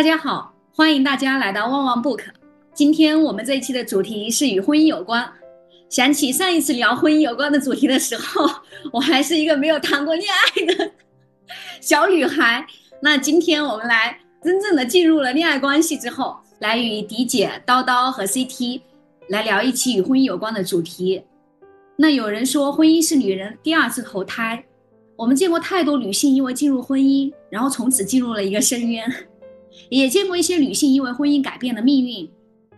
大家好，欢迎大家来到旺旺 book。今天我们这一期的主题是与婚姻有关。想起上一次聊婚姻有关的主题的时候，我还是一个没有谈过恋爱的小女孩。那今天我们来真正的进入了恋爱关系之后，来与迪姐、叨叨和 CT 来聊一期与婚姻有关的主题。那有人说婚姻是女人第二次投胎，我们见过太多女性因为进入婚姻，然后从此进入了一个深渊。也见过一些女性因为婚姻改变了命运，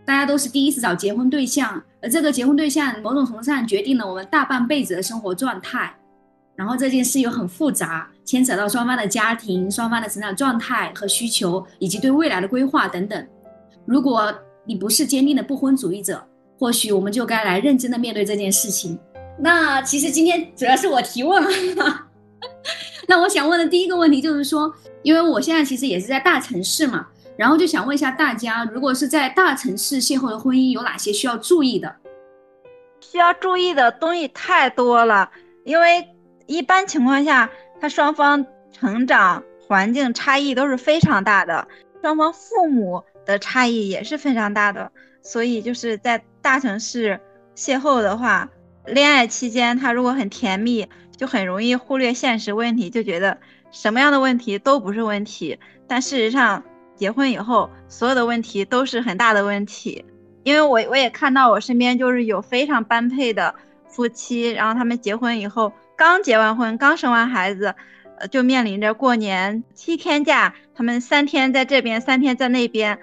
大家都是第一次找结婚对象，而这个结婚对象某种程度上决定了我们大半辈子的生活状态。然后这件事又很复杂，牵扯到双方的家庭、双方的成长状态和需求，以及对未来的规划等等。如果你不是坚定的不婚主义者，或许我们就该来认真的面对这件事情。那其实今天主要是我提问。那我想问的第一个问题就是说，因为我现在其实也是在大城市嘛，然后就想问一下大家，如果是在大城市邂逅的婚姻，有哪些需要注意的？需要注意的东西太多了，因为一般情况下，他双方成长环境差异都是非常大的，双方父母的差异也是非常大的，所以就是在大城市邂逅的话，恋爱期间他如果很甜蜜。就很容易忽略现实问题，就觉得什么样的问题都不是问题。但事实上，结婚以后，所有的问题都是很大的问题。因为我我也看到我身边就是有非常般配的夫妻，然后他们结婚以后，刚结完婚，刚生完孩子，呃，就面临着过年七天假，他们三天在这边，三天在那边。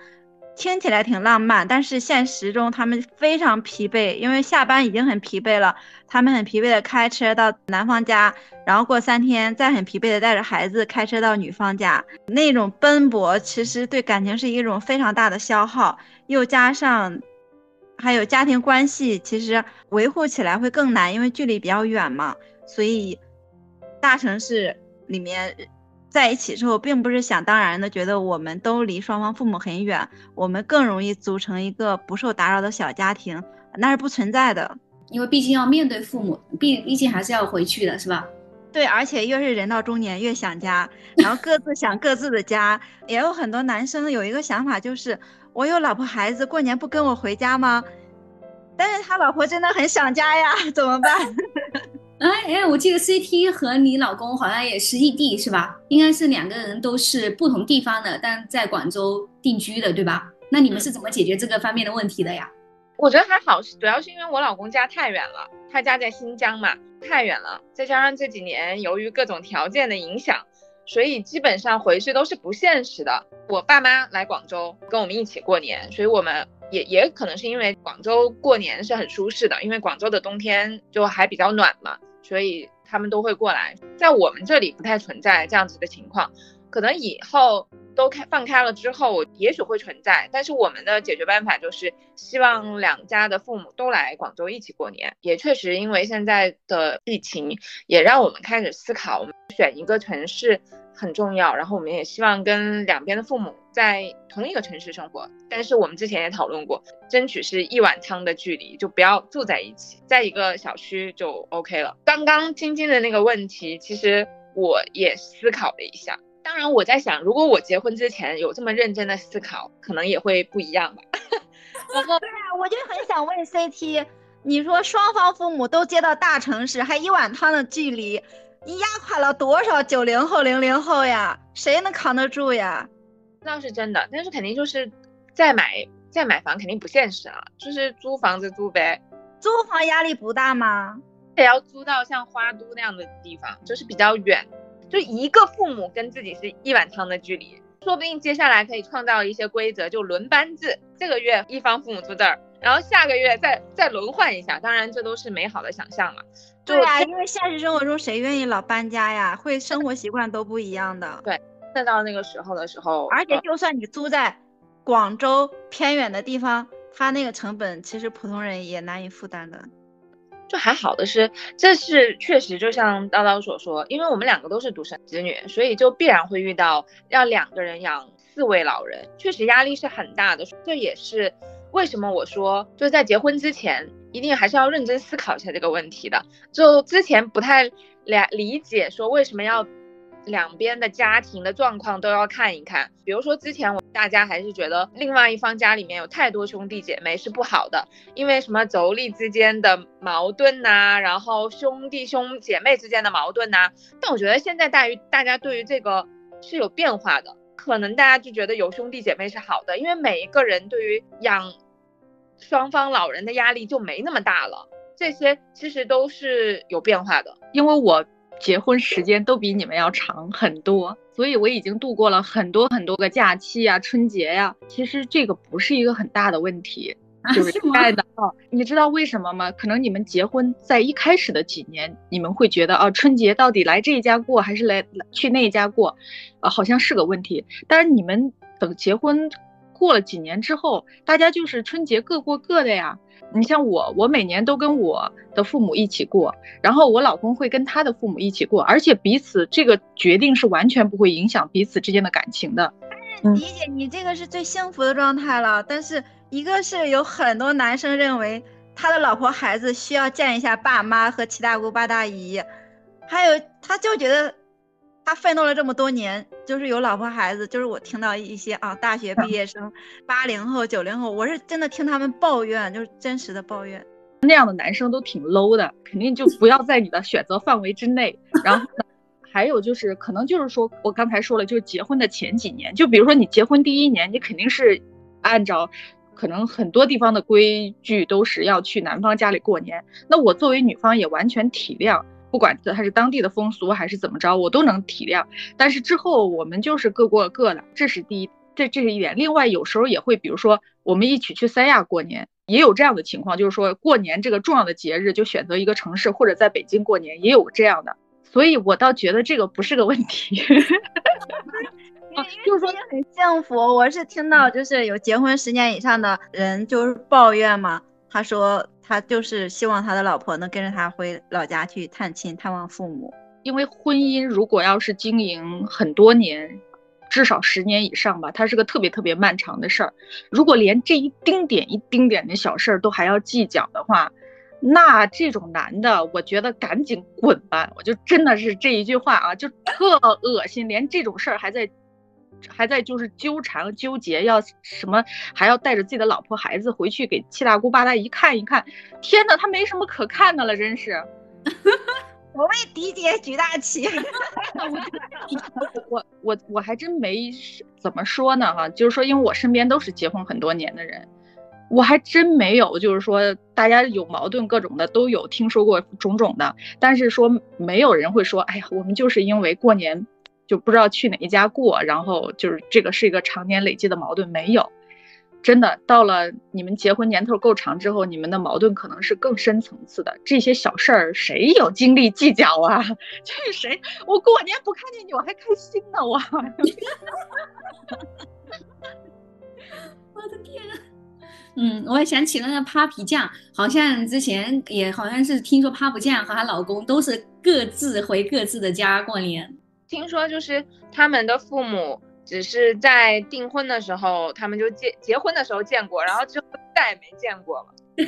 听起来挺浪漫，但是现实中他们非常疲惫，因为下班已经很疲惫了。他们很疲惫的开车到男方家，然后过三天再很疲惫的带着孩子开车到女方家。那种奔波其实对感情是一种非常大的消耗，又加上还有家庭关系，其实维护起来会更难，因为距离比较远嘛。所以大城市里面。在一起之后，并不是想当然的觉得我们都离双方父母很远，我们更容易组成一个不受打扰的小家庭，那是不存在的。因为毕竟要面对父母，毕毕竟还是要回去的，是吧？对，而且越是人到中年越想家，然后各自想各自的家。也有很多男生有一个想法，就是我有老婆孩子，过年不跟我回家吗？但是他老婆真的很想家呀，怎么办？哎哎，我记得 CT 和你老公好像也是异地，是吧？应该是两个人都是不同地方的，但在广州定居的，对吧？那你们是怎么解决这个方面的问题的呀？我觉得还好，主要是因为我老公家太远了，他家在新疆嘛，太远了，再加上这几年由于各种条件的影响，所以基本上回去都是不现实的。我爸妈来广州跟我们一起过年，所以我们也也可能是因为广州过年是很舒适的，因为广州的冬天就还比较暖嘛。所以他们都会过来，在我们这里不太存在这样子的情况，可能以后都开放开了之后，也许会存在。但是我们的解决办法就是希望两家的父母都来广州一起过年。也确实，因为现在的疫情，也让我们开始思考，我们选一个城市。很重要，然后我们也希望跟两边的父母在同一个城市生活，但是我们之前也讨论过，争取是一碗汤的距离，就不要住在一起，在一个小区就 OK 了。刚刚晶晶的那个问题，其实我也思考了一下，当然我在想，如果我结婚之前有这么认真的思考，可能也会不一样吧。然后对啊，我就很想问 CT，你说双方父母都接到大城市，还一碗汤的距离。你压垮了多少九零后、零零后呀？谁能扛得住呀？那是真的，但是肯定就是再买再买房肯定不现实啊，就是租房子租呗。租房压力不大吗？得要租到像花都那样的地方，就是比较远，就一个父母跟自己是一碗汤的距离，说不定接下来可以创造一些规则，就轮班制，这个月一方父母住这儿，然后下个月再再轮换一下。当然，这都是美好的想象嘛。对啊，因为现实生活中谁愿意老搬家呀？会生活习惯都不一样的。对，再到那个时候的时候，而且就算你租在广州偏远的地方，它那个成本其实普通人也难以负担的。就还好的是，这是确实就像叨叨所说，因为我们两个都是独生子女，所以就必然会遇到要两个人养四位老人，确实压力是很大的。这也是为什么我说就是在结婚之前。一定还是要认真思考一下这个问题的。就之前不太了理解，说为什么要两边的家庭的状况都要看一看。比如说之前我大家还是觉得另外一方家里面有太多兄弟姐妹是不好的，因为什么妯娌之间的矛盾呐，然后兄弟兄姐妹之间的矛盾呐。但我觉得现在大于大家对于这个是有变化的，可能大家就觉得有兄弟姐妹是好的，因为每一个人对于养双方老人的压力就没那么大了。这些其实都是有变化的，因为我结婚时间都比你们要长很多，所以我已经度过了很多很多个假期呀、春节呀。其实这个不是一个很大的问题，就是爱的啊。你知道为什么吗？可能你们结婚在一开始的几年，你们会觉得啊，春节到底来这一家过还是来去那一家过，啊，好像是个问题。但是你们等结婚过了几年之后，大家就是春节各过各的呀。你像我，我每年都跟我的父母一起过，然后我老公会跟他的父母一起过，而且彼此这个决定是完全不会影响彼此之间的感情的。理解你这个是最幸福的状态了，但是一个是有很多男生认为他的老婆孩子需要见一下爸妈和七大姑八大姨，还有他就觉得。他奋斗了这么多年，就是有老婆孩子，就是我听到一些啊，大学毕业生，八零后、九零后，我是真的听他们抱怨，就是真实的抱怨。那样的男生都挺 low 的，肯定就不要在你的选择范围之内。然后还有就是，可能就是说我刚才说了，就是结婚的前几年，就比如说你结婚第一年，你肯定是按照可能很多地方的规矩都是要去男方家里过年。那我作为女方也完全体谅。不管他是当地的风俗还是怎么着，我都能体谅。但是之后我们就是各过各的，这是第一，这这是一点。另外有时候也会，比如说我们一起去三亚过年，也有这样的情况，就是说过年这个重要的节日就选择一个城市或者在北京过年，也有这样的。所以我倒觉得这个不是个问题。就是说很幸福。我是听到就是有结婚十年以上的人就是抱怨嘛，他说。他就是希望他的老婆能跟着他回老家去探亲、探望父母。因为婚姻如果要是经营很多年，至少十年以上吧，它是个特别特别漫长的事儿。如果连这一丁点、一丁点的小事儿都还要计较的话，那这种男的，我觉得赶紧滚吧！我就真的是这一句话啊，就特恶心，连这种事儿还在。还在就是纠缠纠结，要什么还要带着自己的老婆孩子回去给七大姑八大姨看一看。天哪，他没什么可看的了，真是。我为迪姐举大旗。我我我还真没怎么说呢哈，就是说，因为我身边都是结婚很多年的人，我还真没有就是说大家有矛盾各种的都有听说过种种的，但是说没有人会说，哎呀，我们就是因为过年。就不知道去哪一家过，然后就是这个是一个常年累积的矛盾，没有，真的到了你们结婚年头够长之后，你们的矛盾可能是更深层次的。这些小事儿谁有精力计较啊？去谁？我过年不看见你我还开心呢，我。我的天！嗯，我也想起了那个 Papi 酱，好像之前也好像是听说 Papi 酱和她老公都是各自回各自的家过年。听说就是他们的父母只是在订婚的时候，他们就结结婚的时候见过，然后之后再也没见过了。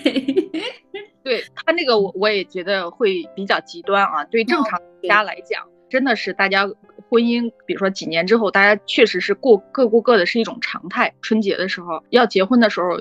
对他那个我我也觉得会比较极端啊。对正常家来讲，真的是大家婚姻，比如说几年之后，大家确实是过各过各的，是一种常态。春节的时候要结婚的时候，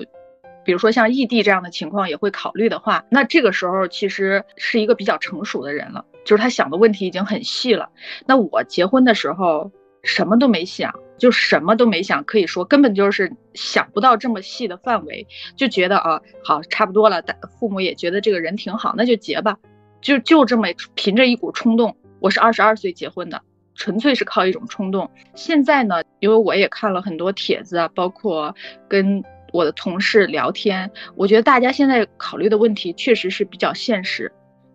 比如说像异地这样的情况也会考虑的话，那这个时候其实是一个比较成熟的人了。就是他想的问题已经很细了。那我结婚的时候什么都没想，就什么都没想，可以说根本就是想不到这么细的范围，就觉得啊，好差不多了。但父母也觉得这个人挺好，那就结吧。就就这么凭着一股冲动，我是二十二岁结婚的，纯粹是靠一种冲动。现在呢，因为我也看了很多帖子啊，包括跟我的同事聊天，我觉得大家现在考虑的问题确实是比较现实。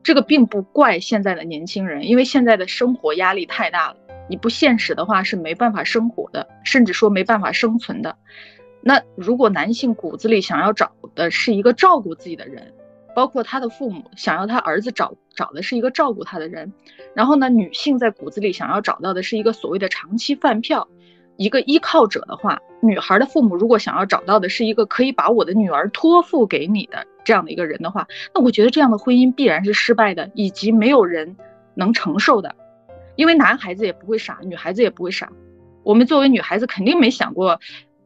这个并不怪现在的年轻人，因为现在的生活压力太大了，你不现实的话是没办法生活的，甚至说没办法生存的。那如果男性骨子里想要找的是一个照顾自己的人，包括他的父母想要他儿子找找的是一个照顾他的人，然后呢，女性在骨子里想要找到的是一个所谓的长期饭票。一个依靠者的话，女孩的父母如果想要找到的是一个可以把我的女儿托付给你的这样的一个人的话，那我觉得这样的婚姻必然是失败的，以及没有人能承受的。因为男孩子也不会傻，女孩子也不会傻。我们作为女孩子，肯定没想过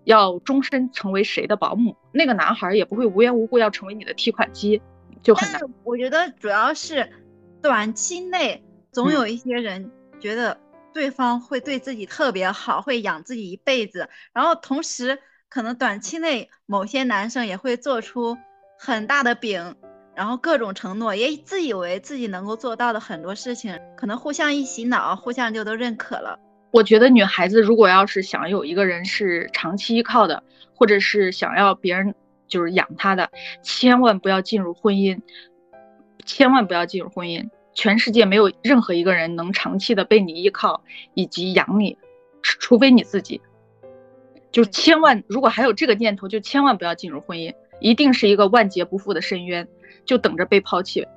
要终身成为谁的保姆，那个男孩也不会无缘无故要成为你的提款机，就很难。我觉得主要是短期内总有一些人觉得对方会对自己特别好，会养自己一辈子，然后同时可能短期内某些男生也会做出很大的饼。然后各种承诺，也自以为自己能够做到的很多事情，可能互相一洗脑，互相就都认可了。我觉得女孩子如果要是想有一个人是长期依靠的，或者是想要别人就是养她的，千万不要进入婚姻，千万不要进入婚姻。全世界没有任何一个人能长期的被你依靠以及养你，除非你自己。就千万，如果还有这个念头，就千万不要进入婚姻，一定是一个万劫不复的深渊。就等着被抛弃。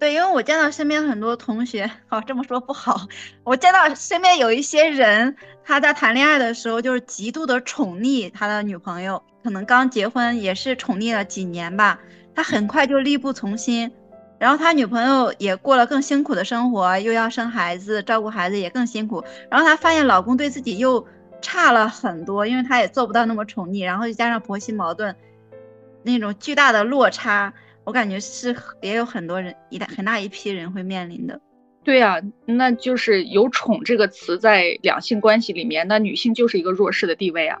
对，因为我见到身边很多同学，哦，这么说不好。我见到身边有一些人，他在谈恋爱的时候就是极度的宠溺他的女朋友，可能刚结婚也是宠溺了几年吧，他很快就力不从心。然后他女朋友也过了更辛苦的生活，又要生孩子，照顾孩子也更辛苦。然后他发现老公对自己又差了很多，因为他也做不到那么宠溺，然后又加上婆媳矛盾，那种巨大的落差。我感觉是也有很多人一大很大一批人会面临的，对呀，那就是有宠这个词在两性关系里面，那女性就是一个弱势的地位啊。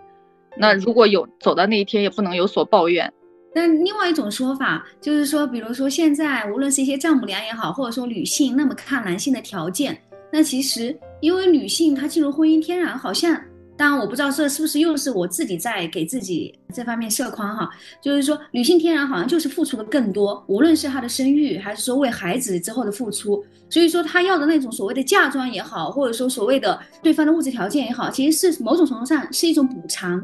那如果有走到那一天，也不能有所抱怨。但另外一种说法就是说，比如说现在无论是一些丈母娘也好，或者说女性那么看男性的条件，那其实因为女性她进入婚姻天然好像。当然，我不知道这是不是又是我自己在给自己这方面设框哈，就是说女性天然好像就是付出的更多，无论是她的生育，还是说为孩子之后的付出，所以说她要的那种所谓的嫁妆也好，或者说所谓的对方的物质条件也好，其实是某种程度上是一种补偿。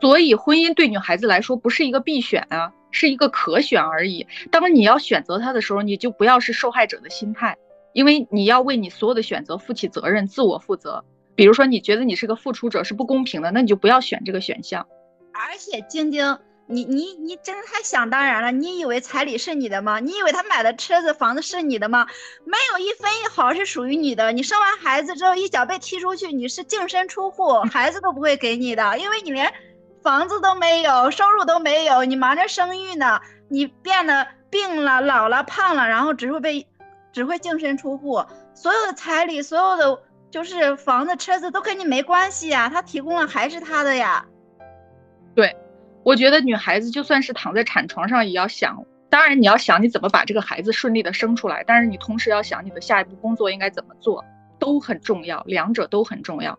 所以婚姻对女孩子来说不是一个必选啊，是一个可选而已。当你要选择它的时候，你就不要是受害者的心态，因为你要为你所有的选择负起责任，自我负责。比如说，你觉得你是个付出者是不公平的，那你就不要选这个选项。而且，晶晶，你你你真的太想当然了。你以为彩礼是你的吗？你以为他买的车子房子是你的吗？没有一分一毫是属于你的。你生完孩子之后，一脚被踢出去，你是净身出户，孩子都不会给你的，因为你连房子都没有，收入都没有，你忙着生育呢，你变得病了、老了、胖了，然后只会被，只会净身出户。所有的彩礼，所有的。就是房子、车子都跟你没关系呀，他提供了还是他的呀。对，我觉得女孩子就算是躺在产床上，也要想，当然你要想你怎么把这个孩子顺利的生出来，但是你同时要想你的下一步工作应该怎么做，都很重要，两者都很重要。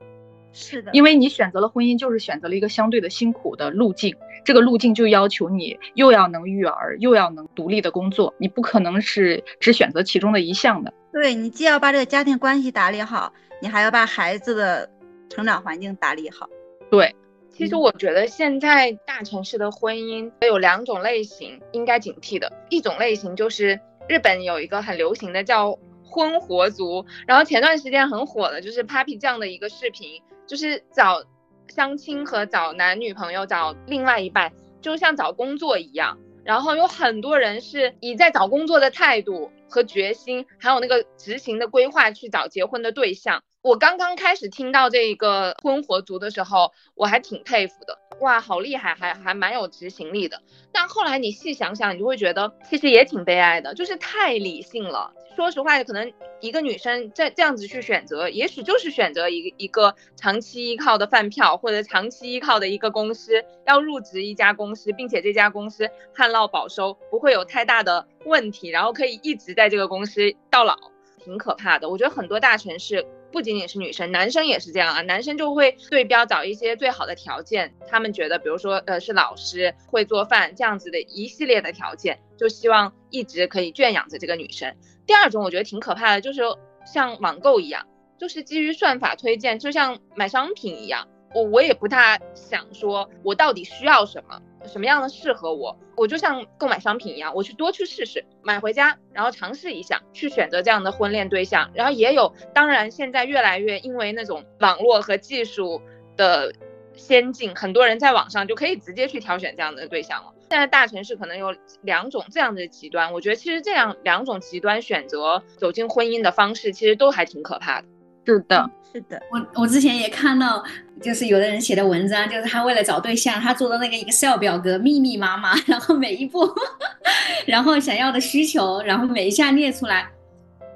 是的，因为你选择了婚姻，就是选择了一个相对的辛苦的路径，这个路径就要求你又要能育儿，又要能独立的工作，你不可能是只选择其中的一项的。对你既要把这个家庭关系打理好。你还要把孩子的成长环境打理好。对，其实我觉得现在大城市的婚姻有两种类型应该警惕的，一种类型就是日本有一个很流行的叫婚活族，然后前段时间很火的就是 Papi 酱的一个视频，就是找相亲和找男女朋友、找另外一半，就像找工作一样，然后有很多人是以在找工作的态度和决心，还有那个执行的规划去找结婚的对象。我刚刚开始听到这一个婚活族的时候，我还挺佩服的，哇，好厉害，还还蛮有执行力的。但后来你细想想，你就会觉得其实也挺悲哀的，就是太理性了。说实话，可能一个女生这这样子去选择，也许就是选择一个一个长期依靠的饭票，或者长期依靠的一个公司，要入职一家公司，并且这家公司旱涝保收，不会有太大的问题，然后可以一直在这个公司到老，挺可怕的。我觉得很多大城市。不仅仅是女生，男生也是这样啊。男生就会对标找一些最好的条件，他们觉得，比如说，呃，是老师，会做饭这样子的一系列的条件，就希望一直可以圈养着这个女生。第二种我觉得挺可怕的，就是像网购一样，就是基于算法推荐，就像买商品一样。我我也不大想说，我到底需要什么，什么样的适合我，我就像购买商品一样，我去多去试试，买回家，然后尝试一下，去选择这样的婚恋对象。然后也有，当然现在越来越因为那种网络和技术的先进，很多人在网上就可以直接去挑选这样的对象了。现在大城市可能有两种这样的极端，我觉得其实这样两种极端选择走进婚姻的方式，其实都还挺可怕的。是的，是的，我我之前也看到，就是有的人写的文章，就是他为了找对象，他做的那个 Excel 表格密密麻麻，然后每一步，然后想要的需求，然后每一项列出来。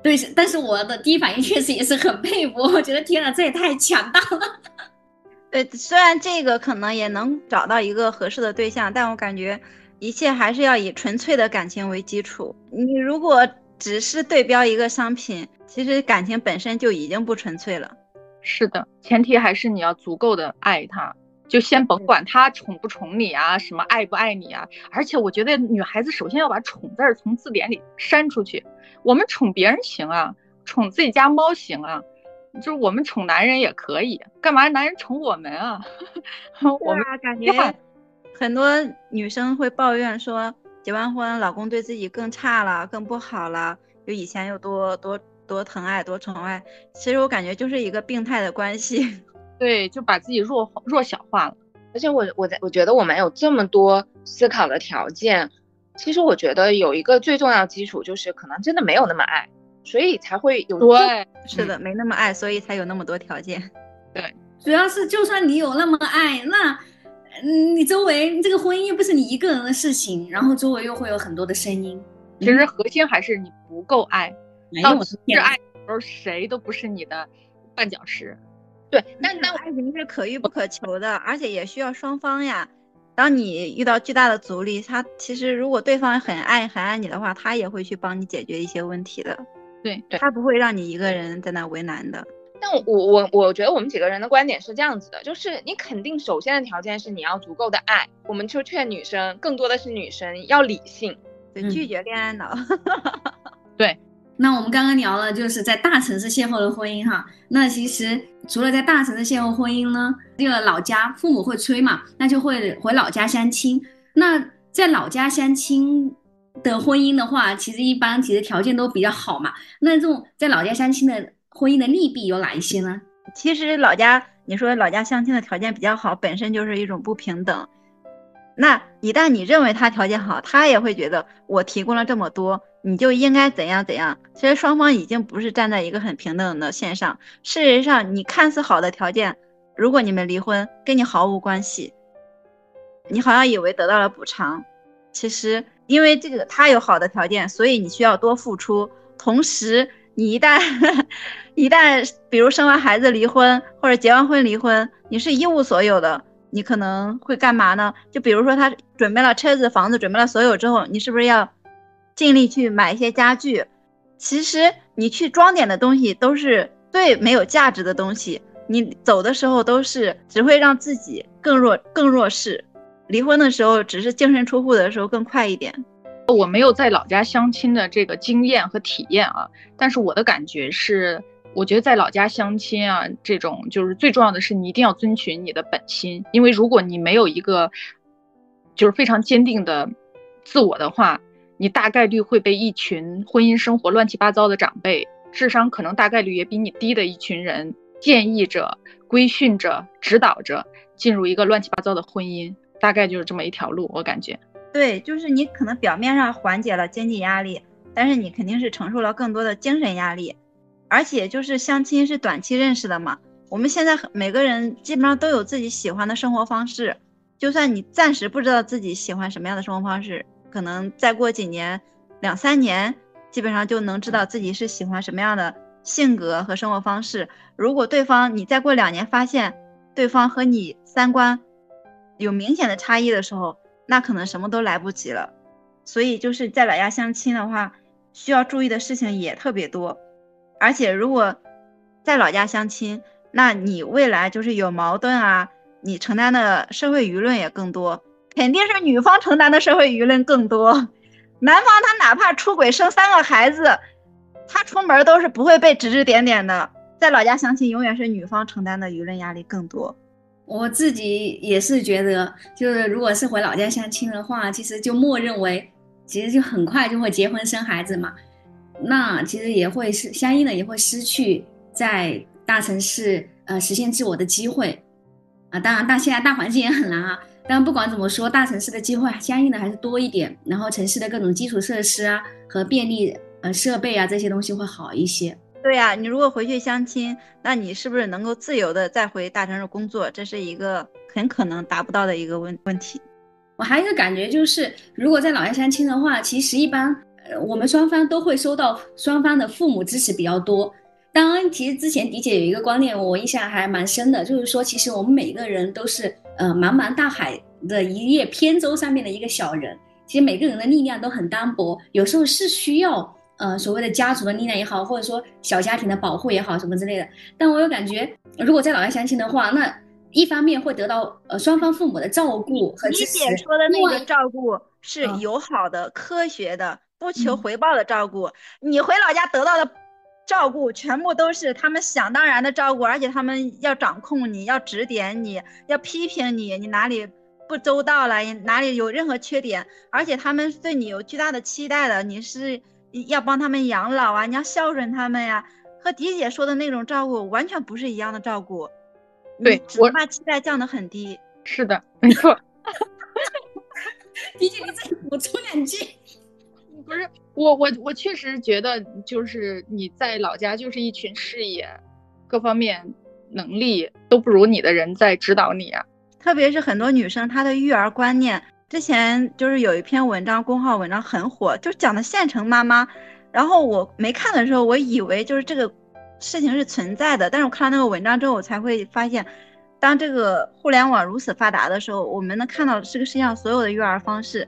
对，但是我的第一反应确实也是很佩服，我觉得天呐，这也太强大了。对，虽然这个可能也能找到一个合适的对象，但我感觉一切还是要以纯粹的感情为基础。你如果只是对标一个商品，其实感情本身就已经不纯粹了。是的，前提还是你要足够的爱他，就先甭管他宠不宠你啊，什么爱不爱你啊。而且我觉得女孩子首先要把“宠”字从字典里删出去。我们宠别人行啊，宠自己家猫行啊。就是我们宠男人也可以，干嘛男人宠我们啊？我们感觉很多女生会抱怨说，结完婚老公对自己更差了，更不好了，就以前有多多多疼爱、多宠爱。其实我感觉就是一个病态的关系，对，就把自己弱弱小化了。而且我我在我觉得我们有这么多思考的条件，其实我觉得有一个最重要基础就是可能真的没有那么爱。所以才会有对，是的，没那么爱，所以才有那么多条件。对，主要是就算你有那么爱，那，嗯，你周围这个婚姻又不是你一个人的事情，然后周围又会有很多的声音。其实核心还是你不够爱，当你是爱的时候，谁都不是你的绊脚石。对，那那爱情是可遇不可求的，而且也需要双方呀。当你遇到巨大的阻力，他其实如果对方很爱很爱你的话，他也会去帮你解决一些问题的。对，他不会让你一个人在那为难的。但我我我觉得我们几个人的观点是这样子的，就是你肯定首先的条件是你要足够的爱。我们就劝女生，更多的是女生要理性，对，拒绝恋爱脑。对，那我们刚刚聊了就是在大城市邂逅的婚姻哈，那其实除了在大城市邂逅婚姻呢，这个老家父母会催嘛，那就会回老家相亲。那在老家相亲。的婚姻的话，其实一般其实条件都比较好嘛。那这种在老家相亲的婚姻的利弊有哪一些呢？其实老家你说老家相亲的条件比较好，本身就是一种不平等。那一旦你认为他条件好，他也会觉得我提供了这么多，你就应该怎样怎样。其实双方已经不是站在一个很平等的线上。事实上，你看似好的条件，如果你们离婚，跟你毫无关系。你好像以为得到了补偿，其实。因为这个他有好的条件，所以你需要多付出。同时，你一旦 一旦比如生完孩子离婚，或者结完婚离婚，你是一无所有的，你可能会干嘛呢？就比如说他准备了车子、房子，准备了所有之后，你是不是要尽力去买一些家具？其实你去装点的东西都是最没有价值的东西，你走的时候都是只会让自己更弱、更弱势。离婚的时候，只是净身出户的时候更快一点。我没有在老家相亲的这个经验和体验啊，但是我的感觉是，我觉得在老家相亲啊，这种就是最重要的是你一定要遵循你的本心，因为如果你没有一个就是非常坚定的自我的话，你大概率会被一群婚姻生活乱七八糟的长辈，智商可能大概率也比你低的一群人建议着、规训着、指导着进入一个乱七八糟的婚姻。大概就是这么一条路，我感觉，对，就是你可能表面上缓解了经济压力，但是你肯定是承受了更多的精神压力，而且就是相亲是短期认识的嘛，我们现在每个人基本上都有自己喜欢的生活方式，就算你暂时不知道自己喜欢什么样的生活方式，可能再过几年、两三年，基本上就能知道自己是喜欢什么样的性格和生活方式。如果对方你再过两年发现对方和你三观，有明显的差异的时候，那可能什么都来不及了。所以就是在老家相亲的话，需要注意的事情也特别多。而且如果在老家相亲，那你未来就是有矛盾啊，你承担的社会舆论也更多，肯定是女方承担的社会舆论更多。男方他哪怕出轨生三个孩子，他出门都是不会被指指点点的。在老家相亲，永远是女方承担的舆论压力更多。我自己也是觉得，就是如果是回老家相亲的话，其实就默认为，其实就很快就会结婚生孩子嘛，那其实也会是相应的也会失去在大城市呃实现自我的机会，啊。当然，大现在大环境也很难啊。但不管怎么说，大城市的机会相应的还是多一点，然后城市的各种基础设施啊和便利呃设备啊这些东西会好一些。对呀，你如果回去相亲，那你是不是能够自由的再回大城市工作？这是一个很可能达不到的一个问问题。我还有一个感觉就是，如果在老家相亲的话，其实一般呃我们双方都会收到双方的父母支持比较多。当然，其实之前迪姐有一个观念，我印象还蛮深的，就是说其实我们每个人都是呃茫茫大海的一叶扁舟上面的一个小人，其实每个人的力量都很单薄，有时候是需要。呃，所谓的家族的力量也好，或者说小家庭的保护也好，什么之类的。但我又感觉，如果在老家相亲的话，那一方面会得到呃双方父母的照顾和支持。你姐说的那个照顾是友好的、科学的、不求回报的照顾。你回老家得到的照顾，全部都是他们想当然的照顾，而且他们要掌控你，要指点你，要批评你，你哪里不周到了，哪里有任何缺点，而且他们对你有巨大的期待的，你是。要帮他们养老啊，你要孝顺他们呀，和迪姐说的那种照顾完全不是一样的照顾。对，我把期待降得很低。是的，没错。迪姐，你再补充两句。不是我，我我确实觉得，就是你在老家就是一群事业各方面能力都不如你的人在指导你啊。特别是很多女生，她的育儿观念。之前就是有一篇文章，公号文章很火，就讲的县城妈妈。然后我没看的时候，我以为就是这个事情是存在的。但是我看到那个文章之后，我才会发现，当这个互联网如此发达的时候，我们能看到这个世界上所有的育儿方式。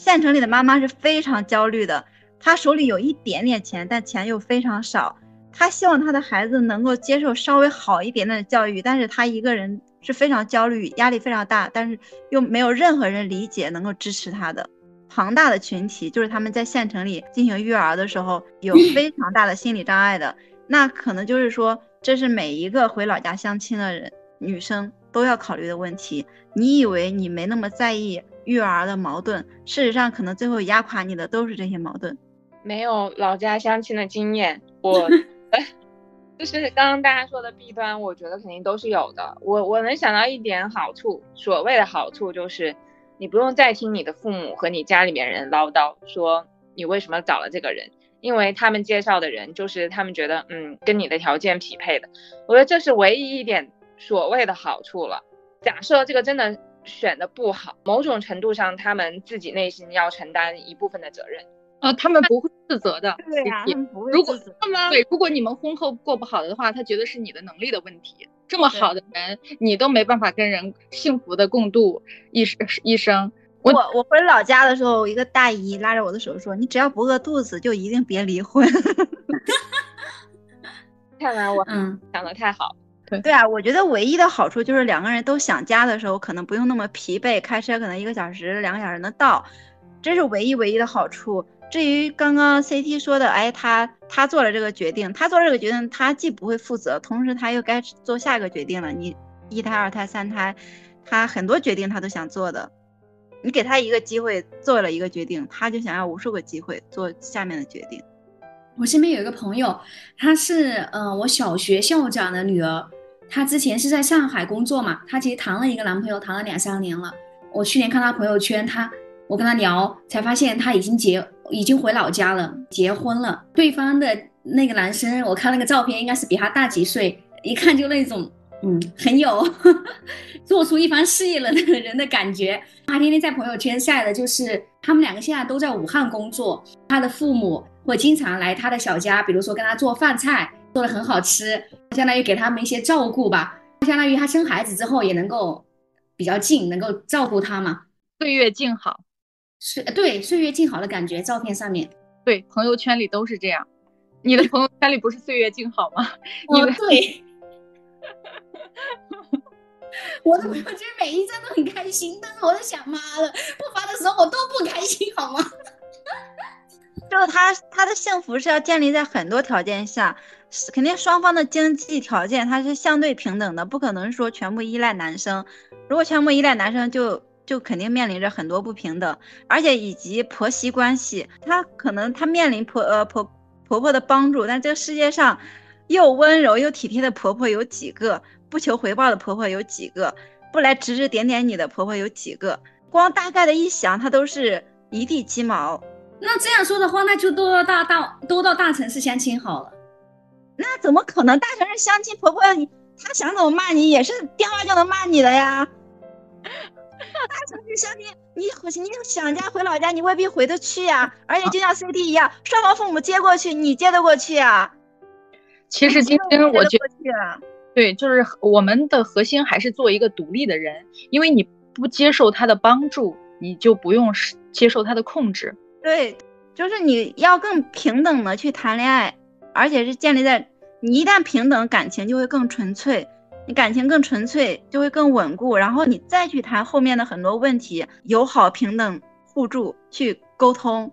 县城里的妈妈是非常焦虑的，她手里有一点点钱，但钱又非常少。她希望她的孩子能够接受稍微好一点点的教育，但是她一个人。是非常焦虑，压力非常大，但是又没有任何人理解能够支持她的庞大的群体，就是他们在县城里进行育儿的时候有非常大的心理障碍的。那可能就是说，这是每一个回老家相亲的人女生都要考虑的问题。你以为你没那么在意育儿的矛盾，事实上可能最后压垮你的都是这些矛盾。没有老家相亲的经验，我。就是刚刚大家说的弊端，我觉得肯定都是有的。我我能想到一点好处，所谓的好处就是，你不用再听你的父母和你家里面人唠叨，说你为什么找了这个人，因为他们介绍的人就是他们觉得嗯跟你的条件匹配的。我觉得这是唯一一点所谓的好处了。假设这个真的选的不好，某种程度上他们自己内心要承担一部分的责任。呃，他们不会自责的。对呀，如果对，如果你们婚后过不好的话，他觉得是你的能力的问题。这么好的人，你都没办法跟人幸福的共度一生一生。我我回老家的时候，一个大姨拉着我的手说：“你只要不饿肚子，就一定别离婚。” 看来我嗯想的太好。对对啊，我觉得唯一的好处就是两个人都想家的时候，可能不用那么疲惫，开车可能一个小时、两个小时能到，这是唯一唯一的好处。至于刚刚 CT 说的，哎，他他做了这个决定，他做这个决定，他既不会负责，同时他又该做下一个决定了。你一胎、二胎、三胎，他很多决定他都想做的，你给他一个机会做了一个决定，他就想要无数个机会做下面的决定。我身边有一个朋友，她是嗯我小学校长的女儿，她之前是在上海工作嘛，她其实谈了一个男朋友，谈了两三年了。我去年看她朋友圈，她我跟她聊才发现她已经结。已经回老家了，结婚了。对方的那个男生，我看那个照片，应该是比她大几岁，一看就那种，嗯，很有 做出一番事业了那个人的感觉。他天天在朋友圈晒的就是他们两个现在都在武汉工作，他的父母会经常来他的小家，比如说跟他做饭菜，做的很好吃，相当于给他们一些照顾吧。相当于他生孩子之后也能够比较近，能够照顾他嘛，岁月静好。岁对岁月静好的感觉，照片上面，对朋友圈里都是这样。你的朋友圈里不是岁月静好吗？哦，对。我的朋友圈每一张都很开心，但是我在想，妈的，不发的时候我都不开心，好吗？就是他他的幸福是要建立在很多条件下，肯定双方的经济条件它是相对平等的，不可能说全部依赖男生。如果全部依赖男生，就。就肯定面临着很多不平等，而且以及婆媳关系，她可能她面临婆呃婆婆婆的帮助，但这个世界上又温柔又体贴的婆婆有几个？不求回报的婆婆有几个，不来指指点点你的婆婆有几个，光大概的一想，她都是一地鸡毛。那这样说的话，那就都到大大都到大城市相亲好了。那怎么可能？大城市相亲婆婆，她想怎么骂你，也是电话就能骂你的呀。大城市相亲，你你想家回老家，你未必回得去呀。而且就像 CT 一样，双方父母接过去，你接得过去啊？其实今天我觉得，对，就是我们的核心还是做一个独立的人，因为你不接受他的帮助，你就不用接受他的控制。对，就是你要更平等的去谈恋爱，而且是建立在你一旦平等，感情就会更纯粹。你感情更纯粹，就会更稳固，然后你再去谈后面的很多问题，友好、平等、互助去沟通。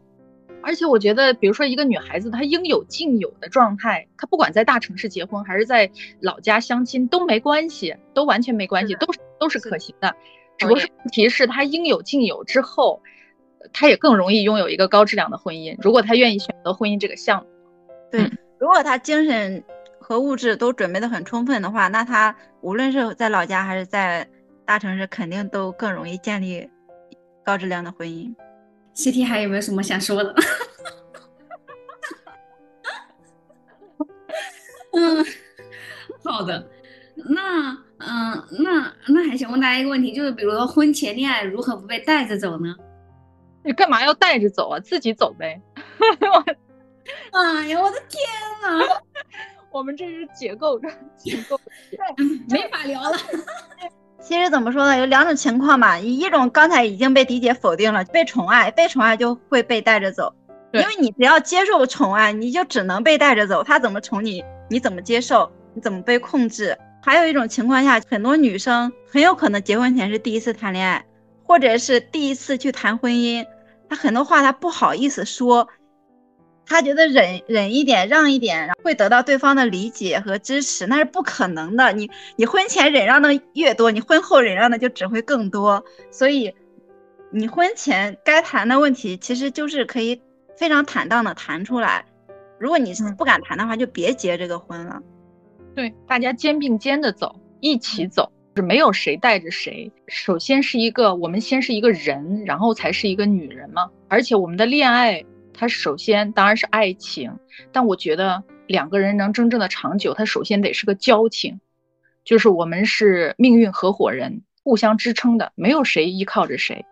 而且我觉得，比如说一个女孩子，她应有尽有的状态，她不管在大城市结婚还是在老家相亲都没关系，都完全没关系，都是都是可行的。只不过问题是她应有尽有之后，她也更容易拥有一个高质量的婚姻。如果她愿意选择婚姻这个项目，对，如果他精神。和物质都准备的很充分的话，那他无论是在老家还是在大城市，肯定都更容易建立高质量的婚姻。CT 还有没有什么想说的？嗯，好的。那嗯，那那还想问大家一个问题，就是比如说婚前恋爱如何不被带着走呢？你干嘛要带着走啊？自己走呗。哎呀，我的天呐！我们这是解构的 解构，没法聊了。其实怎么说呢，有两种情况吧。一种刚才已经被迪姐否定了，被宠爱，被宠爱就会被带着走，因为你只要接受宠爱，你就只能被带着走。他怎么宠你，你怎么接受，你怎么被控制。还有一种情况下，很多女生很有可能结婚前是第一次谈恋爱，或者是第一次去谈婚姻，她很多话她不好意思说。他觉得忍忍一点，让一点，然后会得到对方的理解和支持，那是不可能的。你你婚前忍让的越多，你婚后忍让的就只会更多。所以，你婚前该谈的问题，其实就是可以非常坦荡的谈出来。如果你是不敢谈的话，就别结这个婚了。对，大家肩并肩的走，一起走，是没有谁带着谁。首先是一个，我们先是一个人，然后才是一个女人嘛。而且我们的恋爱。它首先当然是爱情，但我觉得两个人能真正的长久，它首先得是个交情，就是我们是命运合伙人，互相支撑的，没有谁依靠着谁。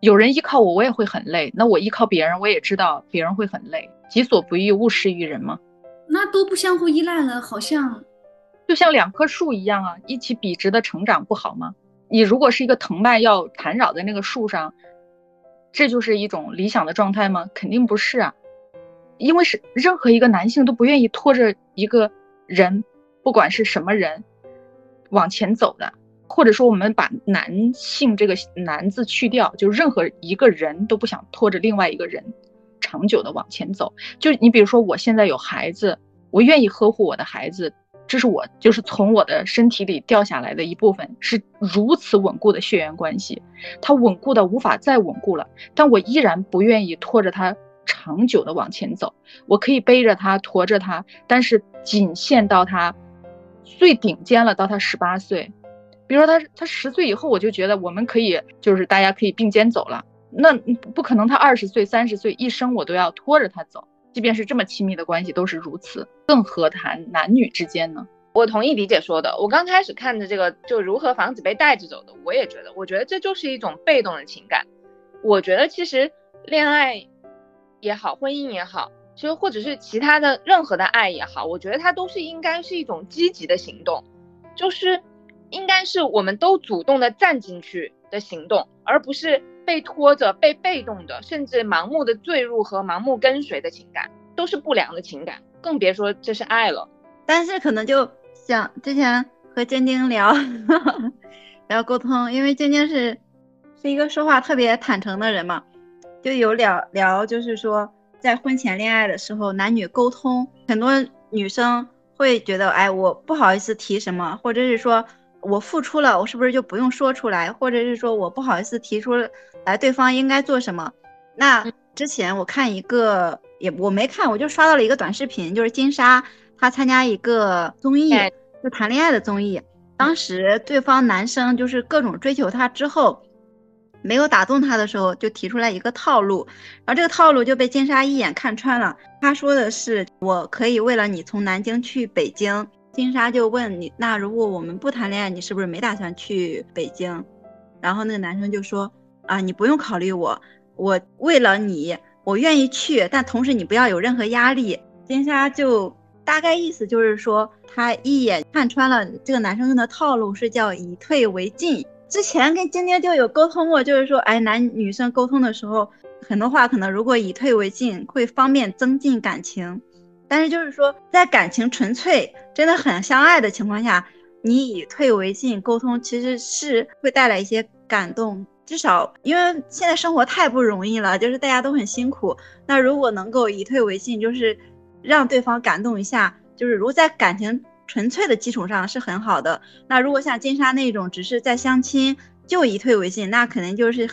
有人依靠我，我也会很累；那我依靠别人，我也知道别人会很累。己所不欲，勿施于人嘛。那都不相互依赖了，好像就像两棵树一样啊，一起笔直的成长不好吗？你如果是一个藤蔓要缠绕在那个树上。这就是一种理想的状态吗？肯定不是啊，因为是任何一个男性都不愿意拖着一个人，不管是什么人，往前走的。或者说，我们把男性这个男字去掉，就任何一个人都不想拖着另外一个人长久的往前走。就你比如说，我现在有孩子，我愿意呵护我的孩子。这是我就是从我的身体里掉下来的一部分，是如此稳固的血缘关系，它稳固的无法再稳固了。但我依然不愿意拖着它长久的往前走。我可以背着它，驮着它，但是仅限到它最顶尖了，到它十八岁。比如说他他十岁以后，我就觉得我们可以就是大家可以并肩走了。那不可能，他二十岁、三十岁，一生我都要拖着他走。即便是这么亲密的关系都是如此，更何谈男女之间呢？我同意李姐说的。我刚开始看着这个，就如何防止被带着走的，我也觉得，我觉得这就是一种被动的情感。我觉得其实恋爱也好，婚姻也好，其实或者是其他的任何的爱也好，我觉得它都是应该是一种积极的行动，就是应该是我们都主动的站进去的行动，而不是。被拖着、被被动的，甚至盲目的坠入和盲目跟随的情感，都是不良的情感，更别说这是爱了。但是可能就像之前和晶晶聊 聊沟通，因为晶晶是是一个说话特别坦诚的人嘛，就有聊聊，就是说在婚前恋爱的时候，男女沟通，很多女生会觉得，哎，我不好意思提什么，或者是说。我付出了，我是不是就不用说出来？或者是说我不好意思提出来，对方应该做什么？那之前我看一个，也我没看，我就刷到了一个短视频，就是金莎她参加一个综艺，就谈恋爱的综艺，当时对方男生就是各种追求她之后，没有打动她的时候，就提出来一个套路，然后这个套路就被金莎一眼看穿了。他说的是：“我可以为了你从南京去北京。”金莎就问你：“那如果我们不谈恋爱，你是不是没打算去北京？”然后那个男生就说：“啊，你不用考虑我，我为了你，我愿意去，但同时你不要有任何压力。”金莎就大概意思就是说，他一眼看穿了这个男生用的套路是叫以退为进。之前跟晶晶就有沟通过，就是说，哎，男女生沟通的时候，很多话可能如果以退为进，会方便增进感情。但是就是说，在感情纯粹、真的很相爱的情况下，你以退为进沟通，其实是会带来一些感动。至少因为现在生活太不容易了，就是大家都很辛苦。那如果能够以退为进，就是让对方感动一下，就是如在感情。纯粹的基础上是很好的。那如果像金莎那种只是在相亲就以退为进，那肯定就是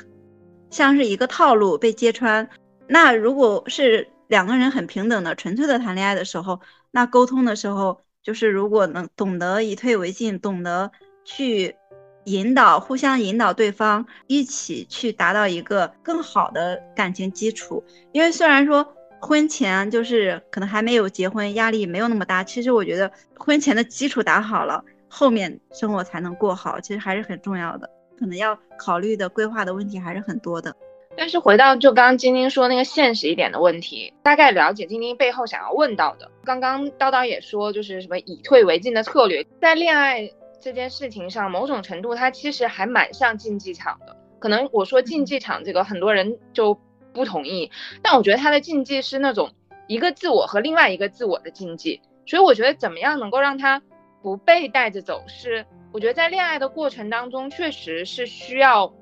像是一个套路被揭穿。那如果是两个人很平等的纯粹的谈恋爱的时候，那沟通的时候就是如果能懂得以退为进，懂得去引导，互相引导对方，一起去达到一个更好的感情基础。因为虽然说。婚前就是可能还没有结婚，压力没有那么大。其实我觉得婚前的基础打好了，后面生活才能过好，其实还是很重要的。可能要考虑的规划的问题还是很多的。但是回到就刚刚晶晶说那个现实一点的问题，大概了解晶晶背后想要问到的。刚刚叨叨也说，就是什么以退为进的策略，在恋爱这件事情上，某种程度它其实还蛮像竞技场的。可能我说竞技场这个，很多人就。不同意，但我觉得它的竞技是那种一个自我和另外一个自我的竞技，所以我觉得怎么样能够让他不被带着走，是我觉得在恋爱的过程当中，确实是需要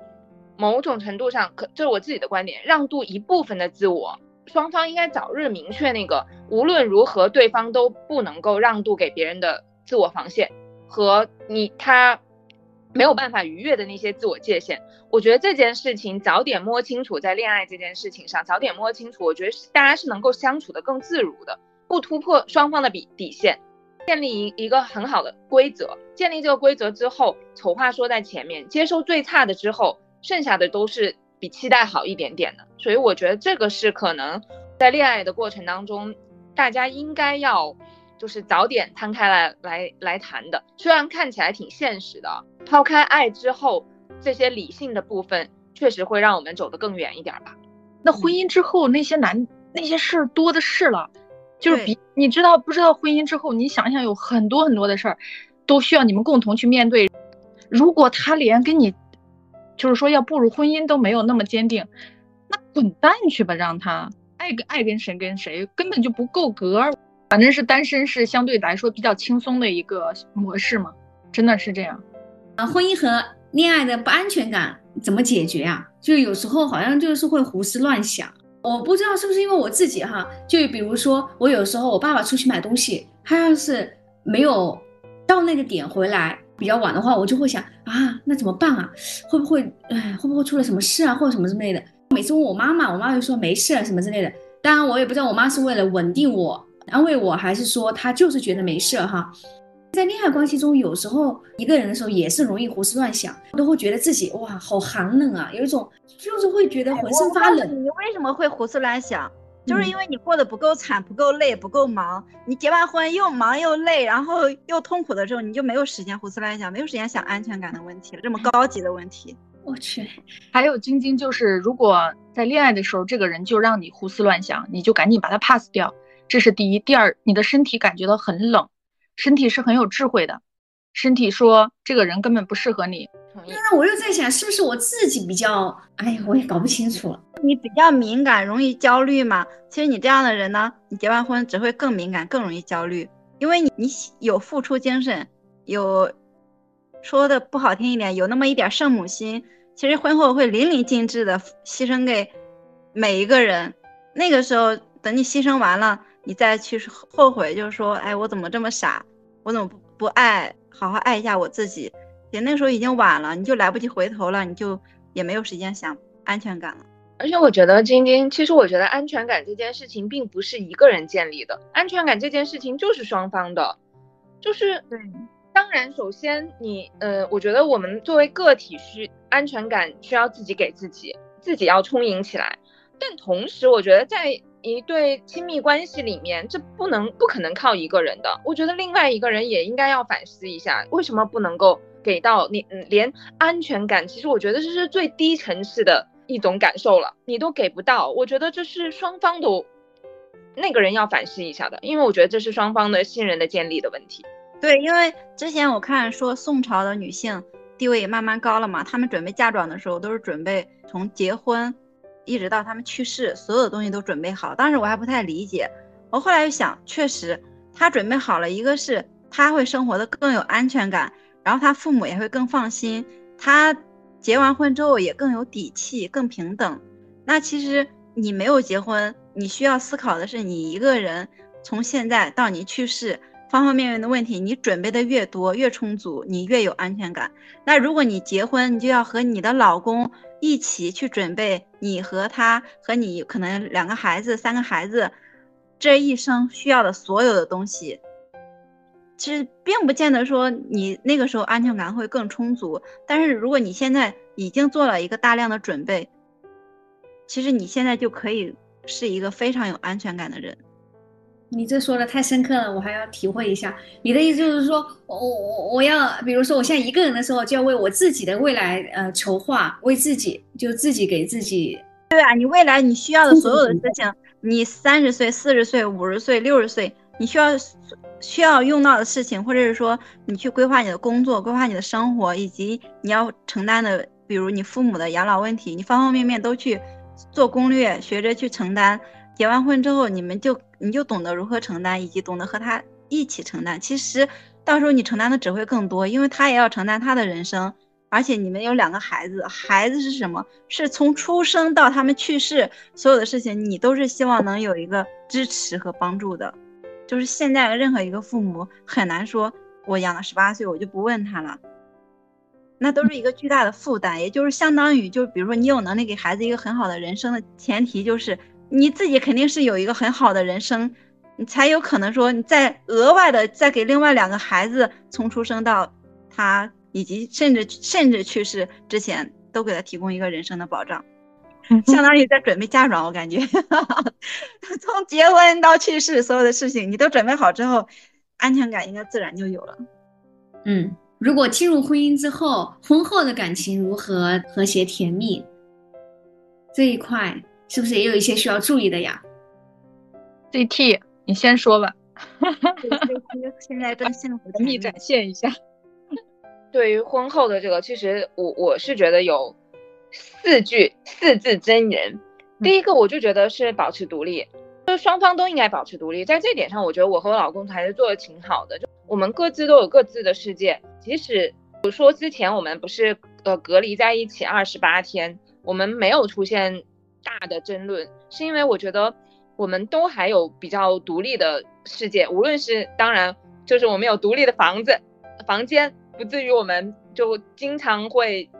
某种程度上，可这是我自己的观点，让渡一部分的自我，双方应该早日明确那个无论如何对方都不能够让渡给别人的自我防线和你他。没有办法逾越的那些自我界限，我觉得这件事情早点摸清楚，在恋爱这件事情上早点摸清楚，我觉得大家是能够相处的更自如的，不突破双方的底底线，建立一一个很好的规则。建立这个规则之后，丑话说在前面，接受最差的之后，剩下的都是比期待好一点点的。所以我觉得这个是可能在恋爱的过程当中，大家应该要。就是早点摊开来来来谈的，虽然看起来挺现实的，抛开爱之后，这些理性的部分确实会让我们走得更远一点吧。那婚姻之后那些难那些事儿多的是了，就是比你知道不知道婚姻之后，你想想有很多很多的事儿，都需要你们共同去面对。如果他连跟你就是说要步入婚姻都没有那么坚定，那滚蛋去吧，让他爱跟爱跟谁跟谁根本就不够格。反正是单身是相对来说比较轻松的一个模式嘛，真的是这样。啊，婚姻和恋爱的不安全感怎么解决啊？就有时候好像就是会胡思乱想。我不知道是不是因为我自己哈，就比如说我有时候我爸爸出去买东西，他要是没有到那个点回来比较晚的话，我就会想啊，那怎么办啊？会不会哎，会不会出了什么事啊，或者什么之类的？每次问我妈妈，我妈就说没事什么之类的。当然我也不知道我妈是为了稳定我。安慰我还是说她就是觉得没事哈，在恋爱关系中，有时候一个人的时候也是容易胡思乱想，都会觉得自己哇好寒冷啊，有一种就是会觉得浑身发冷。你为什么会胡思乱想？就是因为你过得不够惨、不够累、不够忙。你结完婚又忙又累，然后又痛苦的时候，你就没有时间胡思乱想，没有时间想安全感的问题了。这么高级的问题，我去。还有晶晶，就是如果在恋爱的时候，这个人就让你胡思乱想，你就赶紧把他 pass 掉。这是第一，第二，你的身体感觉到很冷，身体是很有智慧的，身体说这个人根本不适合你。那我又在想，是不是我自己比较，哎呀，我也搞不清楚了。你比较敏感，容易焦虑嘛？其实你这样的人呢，你结完婚只会更敏感，更容易焦虑，因为你你有付出精神，有说的不好听一点，有那么一点圣母心，其实婚后会淋漓尽致的牺牲给每一个人，那个时候等你牺牲完了。你再去后悔，就是说，哎，我怎么这么傻？我怎么不不爱好好爱一下我自己？也那时候已经晚了，你就来不及回头了，你就也没有时间想安全感了。而且我觉得晶晶，其实我觉得安全感这件事情并不是一个人建立的，安全感这件事情就是双方的，就是对当然，首先你呃，我觉得我们作为个体需安全感需要自己给自己，自己要充盈起来。但同时，我觉得在一对亲密关系里面，这不能不可能靠一个人的。我觉得另外一个人也应该要反思一下，为什么不能够给到你嗯连安全感？其实我觉得这是最低层次的一种感受了，你都给不到。我觉得这是双方都那个人要反思一下的，因为我觉得这是双方的信任的建立的问题。对，因为之前我看说宋朝的女性地位也慢慢高了嘛，她们准备嫁妆的时候都是准备从结婚一直到他们去世，所有的东西都准备好。当时我还不太理解，我后来又想，确实他准备好了，一个是他会生活的更有安全感，然后他父母也会更放心，他结完婚之后也更有底气，更平等。那其实你没有结婚，你需要思考的是你一个人从现在到你去世。方方面面的问题，你准备的越多越充足，你越有安全感。那如果你结婚，你就要和你的老公一起去准备，你和他和你可能两个孩子、三个孩子这一生需要的所有的东西。其实并不见得说你那个时候安全感会更充足，但是如果你现在已经做了一个大量的准备，其实你现在就可以是一个非常有安全感的人。你这说的太深刻了，我还要体会一下。你的意思就是说，我我我要，比如说我现在一个人的时候，就要为我自己的未来呃筹划，为自己就自己给自己。对啊，你未来你需要的所有的事情，你三十岁、四十岁、五十岁、六十岁，你需要需要用到的事情，或者是说你去规划你的工作、规划你的生活，以及你要承担的，比如你父母的养老问题，你方方面面都去做攻略，学着去承担。结完婚之后，你们就你就懂得如何承担，以及懂得和他一起承担。其实到时候你承担的只会更多，因为他也要承担他的人生，而且你们有两个孩子，孩子是什么？是从出生到他们去世，所有的事情你都是希望能有一个支持和帮助的。就是现在任何一个父母很难说，我养了十八岁我就不问他了，那都是一个巨大的负担。也就是相当于，就比如说你有能力给孩子一个很好的人生的前提就是。你自己肯定是有一个很好的人生，你才有可能说你再额外的再给另外两个孩子从出生到他以及甚至甚至去世之前都给他提供一个人生的保障，相当于在准备嫁妆。我感觉 从结婚到去世所有的事情你都准备好之后，安全感应该自然就有了。嗯，如果进入婚姻之后，婚后的感情如何和谐甜蜜这一块？是不是也有一些需要注意的呀？CT，你先说吧。现在正幸福，秘展现一下。对于婚后的这个，其实我我是觉得有四句四字真言。第一个，我就觉得是保持独立，就是双方都应该保持独立。在这点上，我觉得我和我老公还是做的挺好的。就我们各自都有各自的世界，即使比如说之前我们不是呃隔离在一起二十八天，我们没有出现。大的争论是因为我觉得我们都还有比较独立的世界，无论是当然就是我们有独立的房子、房间，不至于我们就经常会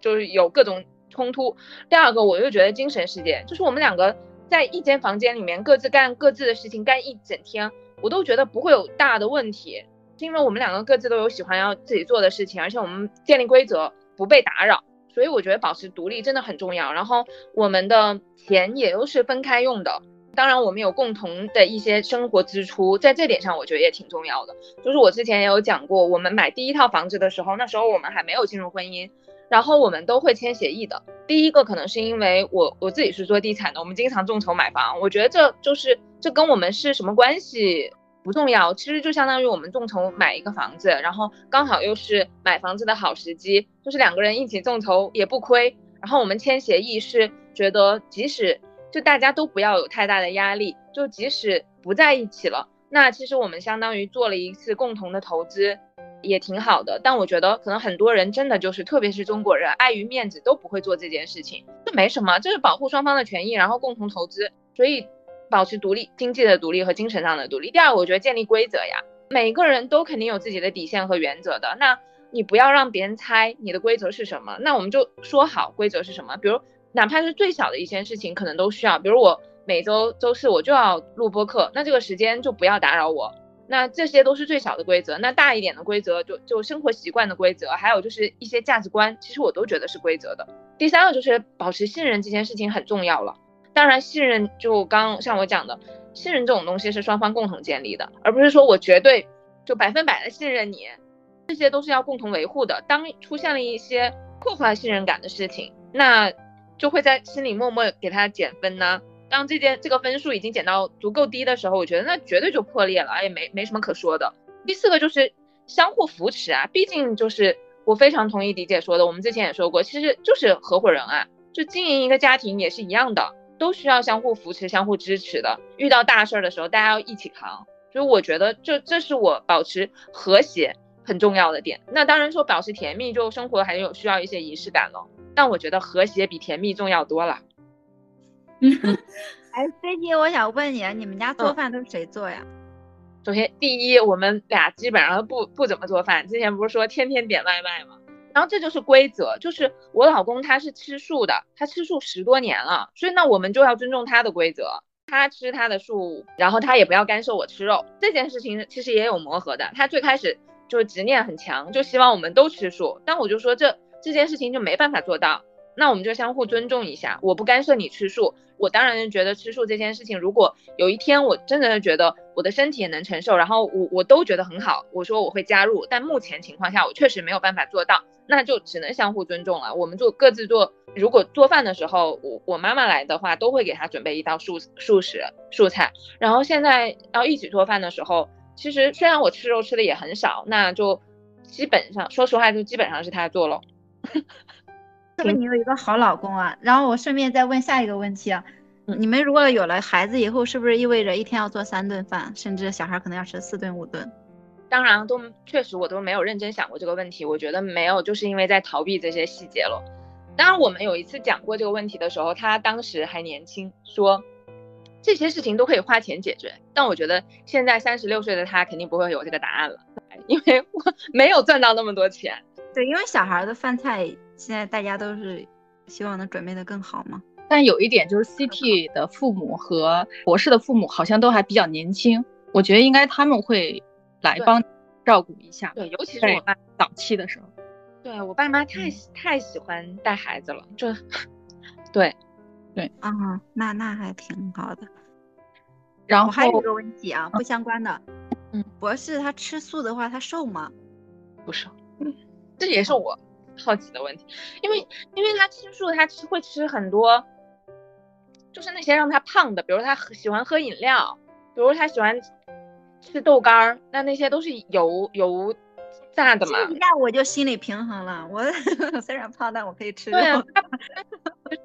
就是有各种冲突。第二个，我又觉得精神世界，就是我们两个在一间房间里面各自干各自的事情，干一整天，我都觉得不会有大的问题，是因为我们两个各自都有喜欢要自己做的事情，而且我们建立规则，不被打扰。所以我觉得保持独立真的很重要。然后我们的钱也都是分开用的，当然我们有共同的一些生活支出，在这点上我觉得也挺重要的。就是我之前也有讲过，我们买第一套房子的时候，那时候我们还没有进入婚姻，然后我们都会签协议的。第一个可能是因为我我自己是做地产的，我们经常众筹买房，我觉得这就是这跟我们是什么关系？不重要，其实就相当于我们众筹买一个房子，然后刚好又是买房子的好时机，就是两个人一起众筹也不亏。然后我们签协议是觉得，即使就大家都不要有太大的压力，就即使不在一起了，那其实我们相当于做了一次共同的投资，也挺好的。但我觉得可能很多人真的就是，特别是中国人，碍于面子都不会做这件事情。这没什么，这是保护双方的权益，然后共同投资，所以。保持独立，经济的独立和精神上的独立。第二，我觉得建立规则呀，每个人都肯定有自己的底线和原则的。那你不要让别人猜你的规则是什么，那我们就说好规则是什么。比如哪怕是最小的一件事情，可能都需要。比如我每周周四我就要录播课，那这个时间就不要打扰我。那这些都是最小的规则，那大一点的规则就就生活习惯的规则，还有就是一些价值观，其实我都觉得是规则的。第三个就是保持信任这件事情很重要了。当然，信任就刚像我讲的，信任这种东西是双方共同建立的，而不是说我绝对就百分百的信任你，这些都是要共同维护的。当出现了一些破坏信任感的事情，那就会在心里默默给他减分呢。当这件这个分数已经减到足够低的时候，我觉得那绝对就破裂了，也没没什么可说的。第四个就是相互扶持啊，毕竟就是我非常同意迪姐说的，我们之前也说过，其实就是合伙人啊，就经营一个家庭也是一样的，都需要相互扶持、相互支持的。遇到大事儿的时候，大家要一起扛。所以我觉得这这是我保持和谐很重要的点。那当然说保持甜蜜，就生活还有需要一些仪式感了。但我觉得和谐比甜蜜重要多了。哎，C T，我想问你，你们家做饭都是谁做呀？首先，第一，我们俩基本上不不怎么做饭。之前不是说天天点外卖吗？然后这就是规则，就是我老公他是吃素的，他吃素十多年了，所以那我们就要尊重他的规则，他吃他的素，然后他也不要干涉我吃肉。这件事情其实也有磨合的，他最开始就是执念很强，就希望我们都吃素，但我就说这这件事情就没办法做到。那我们就相互尊重一下，我不干涉你吃素。我当然觉得吃素这件事情，如果有一天我真的是觉得我的身体也能承受，然后我我都觉得很好，我说我会加入。但目前情况下，我确实没有办法做到，那就只能相互尊重了。我们做各自做，如果做饭的时候，我我妈妈来的话，都会给她准备一道素素食素菜。然后现在要一起做饭的时候，其实虽然我吃肉吃的也很少，那就基本上说实话，就基本上是她做了。是不是你有一个好老公啊？然后我顺便再问下一个问题啊，你们如果有了孩子以后，是不是意味着一天要做三顿饭，甚至小孩可能要吃四顿五顿？当然，都确实我都没有认真想过这个问题。我觉得没有，就是因为在逃避这些细节了。当然，我们有一次讲过这个问题的时候，他当时还年轻，说这些事情都可以花钱解决。但我觉得现在三十六岁的他肯定不会有这个答案了，因为我没有赚到那么多钱。对，因为小孩的饭菜。现在大家都是希望能准备的更好吗？但有一点就是，CT 的父母和博士的父母好像都还比较年轻，我觉得应该他们会来帮照顾一下。对，尤其是我爸早期的时候。对我爸妈太太喜欢带孩子了，这 对对啊，那那还挺好的。然后还有一个问题啊，不相关的，嗯，博士他吃素的话，他瘦吗？不瘦，嗯，这也是我。好奇的问题，因为因为他吃素，他吃会吃很多，就是那些让他胖的，比如他喜欢喝饮料，比如他喜欢吃豆干儿，那那些都是油油炸的嘛。一下我就心理平衡了，我 虽然胖，但我可以吃肉。对啊，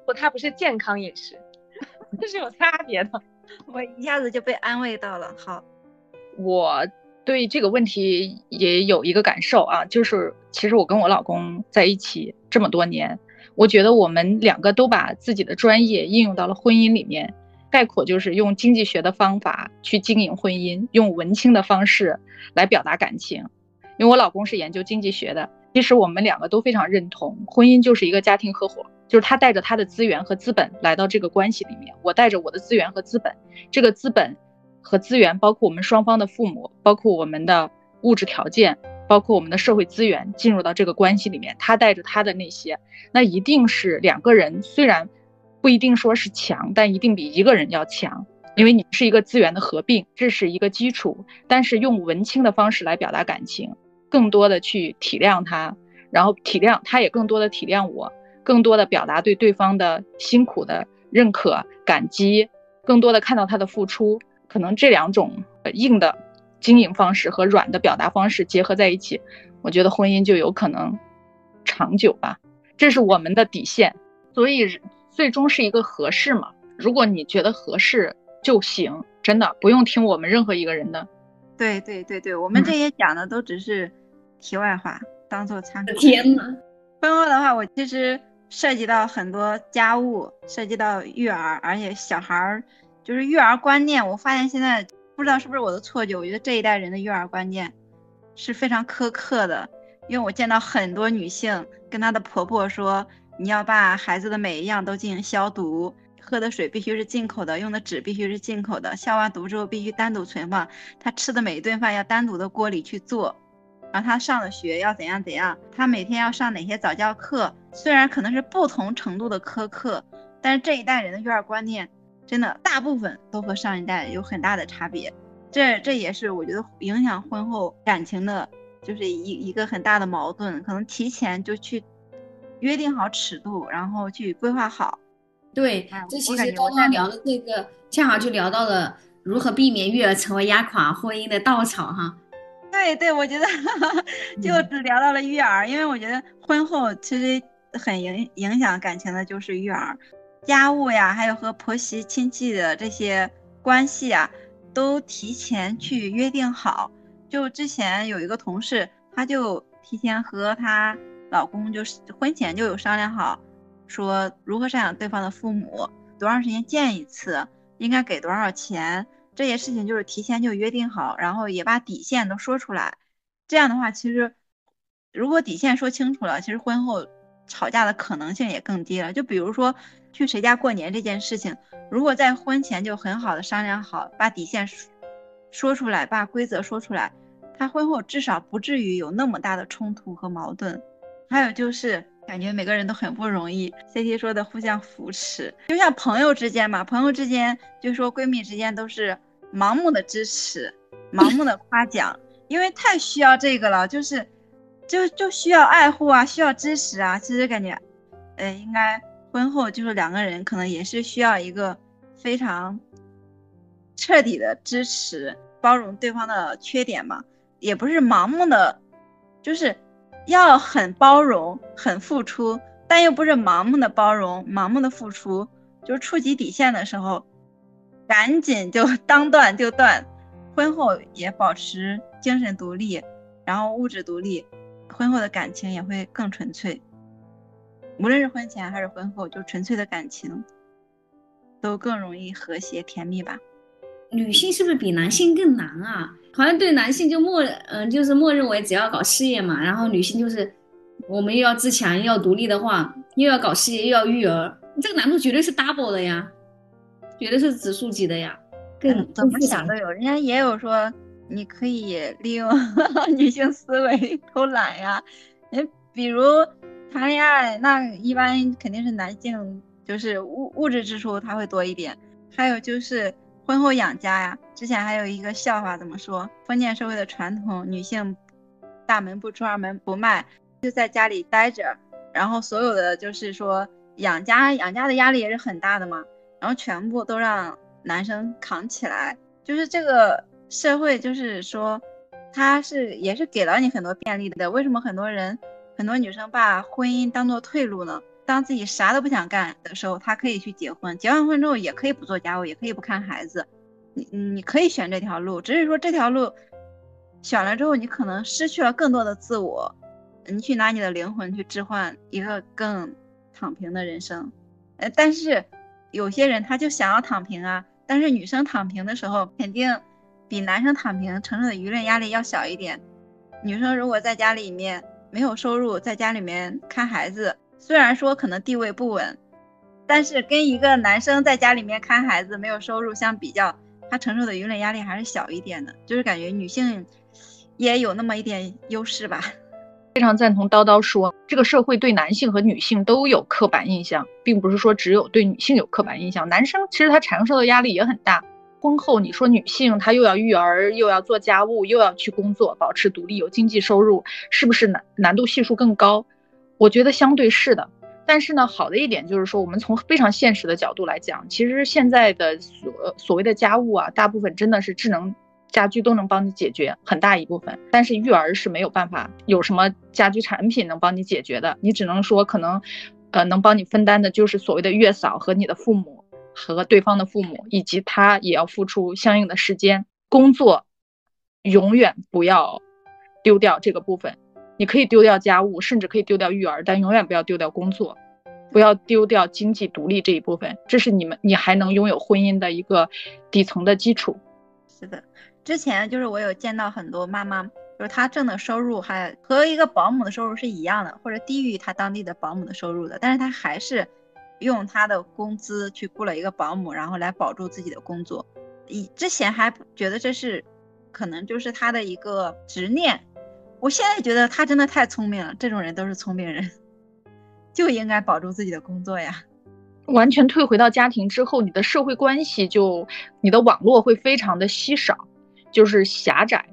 他他不是健康饮食，这是有差别的。我一下子就被安慰到了。好，我。对这个问题也有一个感受啊，就是其实我跟我老公在一起这么多年，我觉得我们两个都把自己的专业应用到了婚姻里面，概括就是用经济学的方法去经营婚姻，用文青的方式来表达感情。因为我老公是研究经济学的，其实我们两个都非常认同，婚姻就是一个家庭合伙，就是他带着他的资源和资本来到这个关系里面，我带着我的资源和资本，这个资本。和资源，包括我们双方的父母，包括我们的物质条件，包括我们的社会资源，进入到这个关系里面，他带着他的那些，那一定是两个人，虽然不一定说是强，但一定比一个人要强，因为你是一个资源的合并，这是一个基础。但是用文青的方式来表达感情，更多的去体谅他，然后体谅他也更多的体谅我，更多的表达对对方的辛苦的认可、感激，更多的看到他的付出。可能这两种硬的经营方式和软的表达方式结合在一起，我觉得婚姻就有可能长久吧。这是我们的底线，所以最终是一个合适嘛。如果你觉得合适就行，真的不用听我们任何一个人的。对对对对，我们这些讲的都只是题外话，当做参考。天呐，婚后的话，我其实涉及到很多家务，涉及到育儿，而且小孩儿。就是育儿观念，我发现现在不知道是不是我的错觉，我觉得这一代人的育儿观念是非常苛刻的。因为我见到很多女性跟她的婆婆说，你要把孩子的每一样都进行消毒，喝的水必须是进口的，用的纸必须是进口的，消完毒之后必须单独存放。他吃的每一顿饭要单独的锅里去做，然后他上的学要怎样怎样，他每天要上哪些早教课，虽然可能是不同程度的苛刻，但是这一代人的育儿观念真的大部分都和上一代有很大的差别。这这也是我觉得影响婚后感情的，就是一一个很大的矛盾，可能提前就去约定好尺度，然后去规划好。对，这其实刚刚聊的这个，恰好就聊到了如何避免育儿成为压垮婚姻的稻草哈。对对，我觉得 就只聊到了育儿，因为我觉得婚后其实很影影响感情的就是育儿，家务呀，还有和婆媳亲戚的这些关系啊。都提前去约定好，就之前有一个同事，她就提前和她老公就是婚前就有商量好，说如何赡养对方的父母，多长时间见一次，应该给多少钱，这些事情就是提前就约定好，然后也把底线都说出来。这样的话，其实如果底线说清楚了，其实婚后吵架的可能性也更低了。就比如说。去谁家过年这件事情，如果在婚前就很好的商量好，把底线说出来，把规则说出来，他婚后至少不至于有那么大的冲突和矛盾。还有就是感觉每个人都很不容易，CT 说的互相扶持，就像朋友之间嘛，朋友之间就说闺蜜之间都是盲目的支持，盲目的夸奖，因为太需要这个了，就是就就需要爱护啊，需要支持啊。其实感觉，呃，应该。婚后就是两个人可能也是需要一个非常彻底的支持，包容对方的缺点嘛，也不是盲目的，就是要很包容、很付出，但又不是盲目的包容、盲目的付出，就是触及底线的时候，赶紧就 当断就断。婚后也保持精神独立，然后物质独立，婚后的感情也会更纯粹。无论是婚前还是婚后，就纯粹的感情，都更容易和谐甜蜜吧。女性是不是比男性更难啊？好像对男性就默嗯，就是默认为只要搞事业嘛，然后女性就是我们又要自强又要独立的话，又要搞事业又要育儿，这个难度绝对是 double 的呀，绝对是指数级的呀。更怎么想都有，人家也有说你可以利用 女性思维偷懒呀，你比如。谈恋爱那一般肯定是男性，就是物物质支出他会多一点。还有就是婚后养家呀，之前还有一个笑话，怎么说？封建社会的传统，女性大门不出二门不迈，就在家里待着，然后所有的就是说养家养家的压力也是很大的嘛，然后全部都让男生扛起来。就是这个社会，就是说他是也是给了你很多便利的，为什么很多人？很多女生把婚姻当做退路呢。当自己啥都不想干的时候，她可以去结婚。结完婚之后，也可以不做家务，也可以不看孩子。你你可以选这条路，只是说这条路选了之后，你可能失去了更多的自我。你去拿你的灵魂去置换一个更躺平的人生。呃，但是有些人他就想要躺平啊。但是女生躺平的时候，肯定比男生躺平承受的舆论压力要小一点。女生如果在家里面。没有收入，在家里面看孩子，虽然说可能地位不稳，但是跟一个男生在家里面看孩子没有收入相比较，他承受的舆论压力还是小一点的。就是感觉女性也有那么一点优势吧。非常赞同叨叨说，这个社会对男性和女性都有刻板印象，并不是说只有对女性有刻板印象，男生其实他承受的压力也很大。婚后，你说女性她又要育儿，又要做家务，又要去工作，保持独立有经济收入，是不是难难度系数更高？我觉得相对是的。但是呢，好的一点就是说，我们从非常现实的角度来讲，其实现在的所所谓的家务啊，大部分真的是智能家居都能帮你解决很大一部分。但是育儿是没有办法有什么家居产品能帮你解决的，你只能说可能，呃，能帮你分担的就是所谓的月嫂和你的父母。和对方的父母，以及他也要付出相应的时间工作，永远不要丢掉这个部分。你可以丢掉家务，甚至可以丢掉育儿，但永远不要丢掉工作，不要丢掉经济独立这一部分。这是你们，你还能拥有婚姻的一个底层的基础。是的，之前就是我有见到很多妈妈，就是她挣的收入还和一个保姆的收入是一样的，或者低于她当地的保姆的收入的，但是她还是。用他的工资去雇了一个保姆，然后来保住自己的工作。以之前还觉得这是可能就是他的一个执念，我现在觉得他真的太聪明了。这种人都是聪明人，就应该保住自己的工作呀。完全退回到家庭之后，你的社会关系就你的网络会非常的稀少，就是狭窄。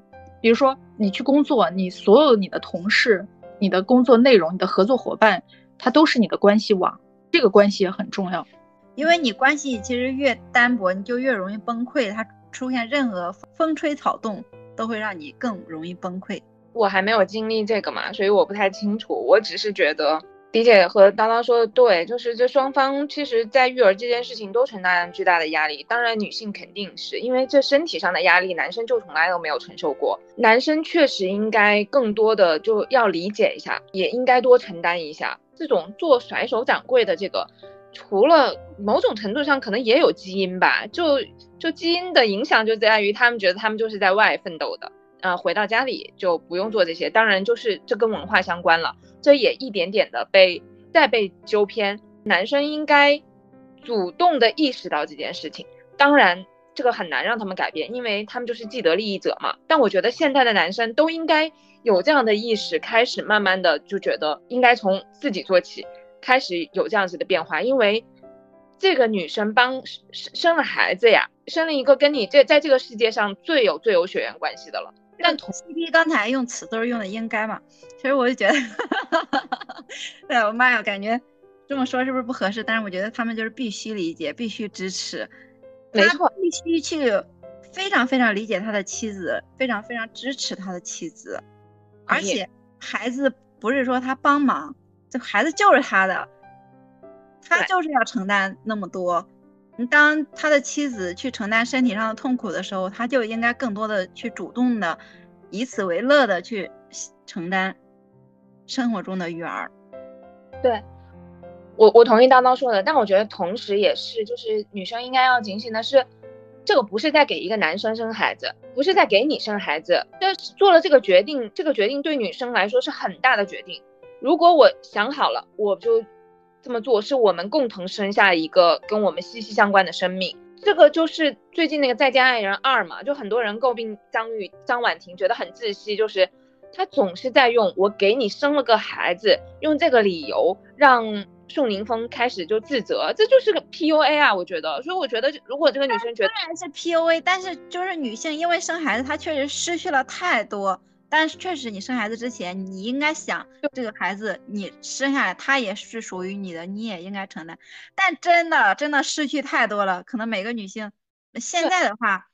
比如说你去工作，你所有你的同事、你的工作内容、你的合作伙伴，他都是你的关系网，这个关系也很重要。因为你关系其实越单薄，你就越容易崩溃。它出现任何风吹草动，都会让你更容易崩溃。我还没有经历这个嘛，所以我不太清楚。我只是觉得。迪姐和叨叨说的对，就是这双方其实，在育儿这件事情都承担巨大的压力。当然，女性肯定是因为这身体上的压力，男生就从来都没有承受过。男生确实应该更多的就要理解一下，也应该多承担一下。这种做甩手掌柜的这个，除了某种程度上可能也有基因吧，就就基因的影响就在于他们觉得他们就是在外奋斗的。呃，回到家里就不用做这些，当然就是这跟文化相关了，这也一点点的被再被纠偏。男生应该主动的意识到这件事情，当然这个很难让他们改变，因为他们就是既得利益者嘛。但我觉得现在的男生都应该有这样的意识，开始慢慢的就觉得应该从自己做起，开始有这样子的变化，因为这个女生帮生生了孩子呀，生了一个跟你这在这个世界上最有最有血缘关系的了。但同 CP 刚才用词都是用的应该嘛？其实我就觉得，对我妈呀，感觉这么说是不是不合适？但是我觉得他们就是必须理解，必须支持，没错，必须去非常非常理解他的妻子，非常非常支持他的妻子。而且孩子不是说他帮忙，这孩子就是他的，他就是要承担那么多。当他的妻子去承担身体上的痛苦的时候，他就应该更多的去主动的，以此为乐的去承担生活中的育儿。对，我我同意叨叨说的，但我觉得同时也是，就是女生应该要警醒的是，这个不是在给一个男生生孩子，不是在给你生孩子，这做了这个决定，这个决定对女生来说是很大的决定。如果我想好了，我就。这么做是我们共同生下一个跟我们息息相关的生命，这个就是最近那个《再见爱人二》嘛，就很多人诟病张玉张婉婷觉得很窒息，就是她总是在用我给你生了个孩子，用这个理由让宋宁峰开始就自责，这就是个 PUA 啊，我觉得，所以我觉得如果这个女生觉得虽然是 PUA，但是就是女性因为生孩子，她确实失去了太多。但是确实，你生孩子之前，你应该想，这个孩子你生下来，他也是属于你的，你也应该承担。但真的，真的失去太多了。可能每个女性现在的话，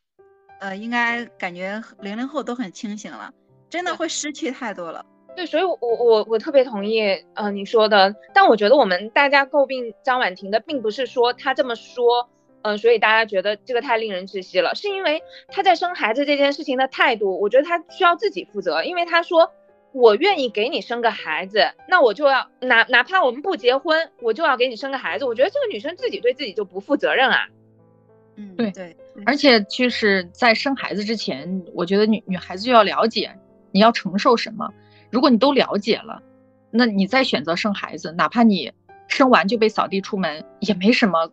呃，应该感觉零零后都很清醒了，真的会失去太多了。对，所以，我我我特别同意，呃，你说的。但我觉得我们大家诟病张婉婷的，并不是说她这么说。嗯，所以大家觉得这个太令人窒息了，是因为她在生孩子这件事情的态度，我觉得她需要自己负责，因为她说我愿意给你生个孩子，那我就要哪哪怕我们不结婚，我就要给你生个孩子。我觉得这个女生自己对自己就不负责任啊。嗯，对对，而且就是在生孩子之前，我觉得女女孩子就要了解你要承受什么。如果你都了解了，那你再选择生孩子，哪怕你生完就被扫地出门，也没什么。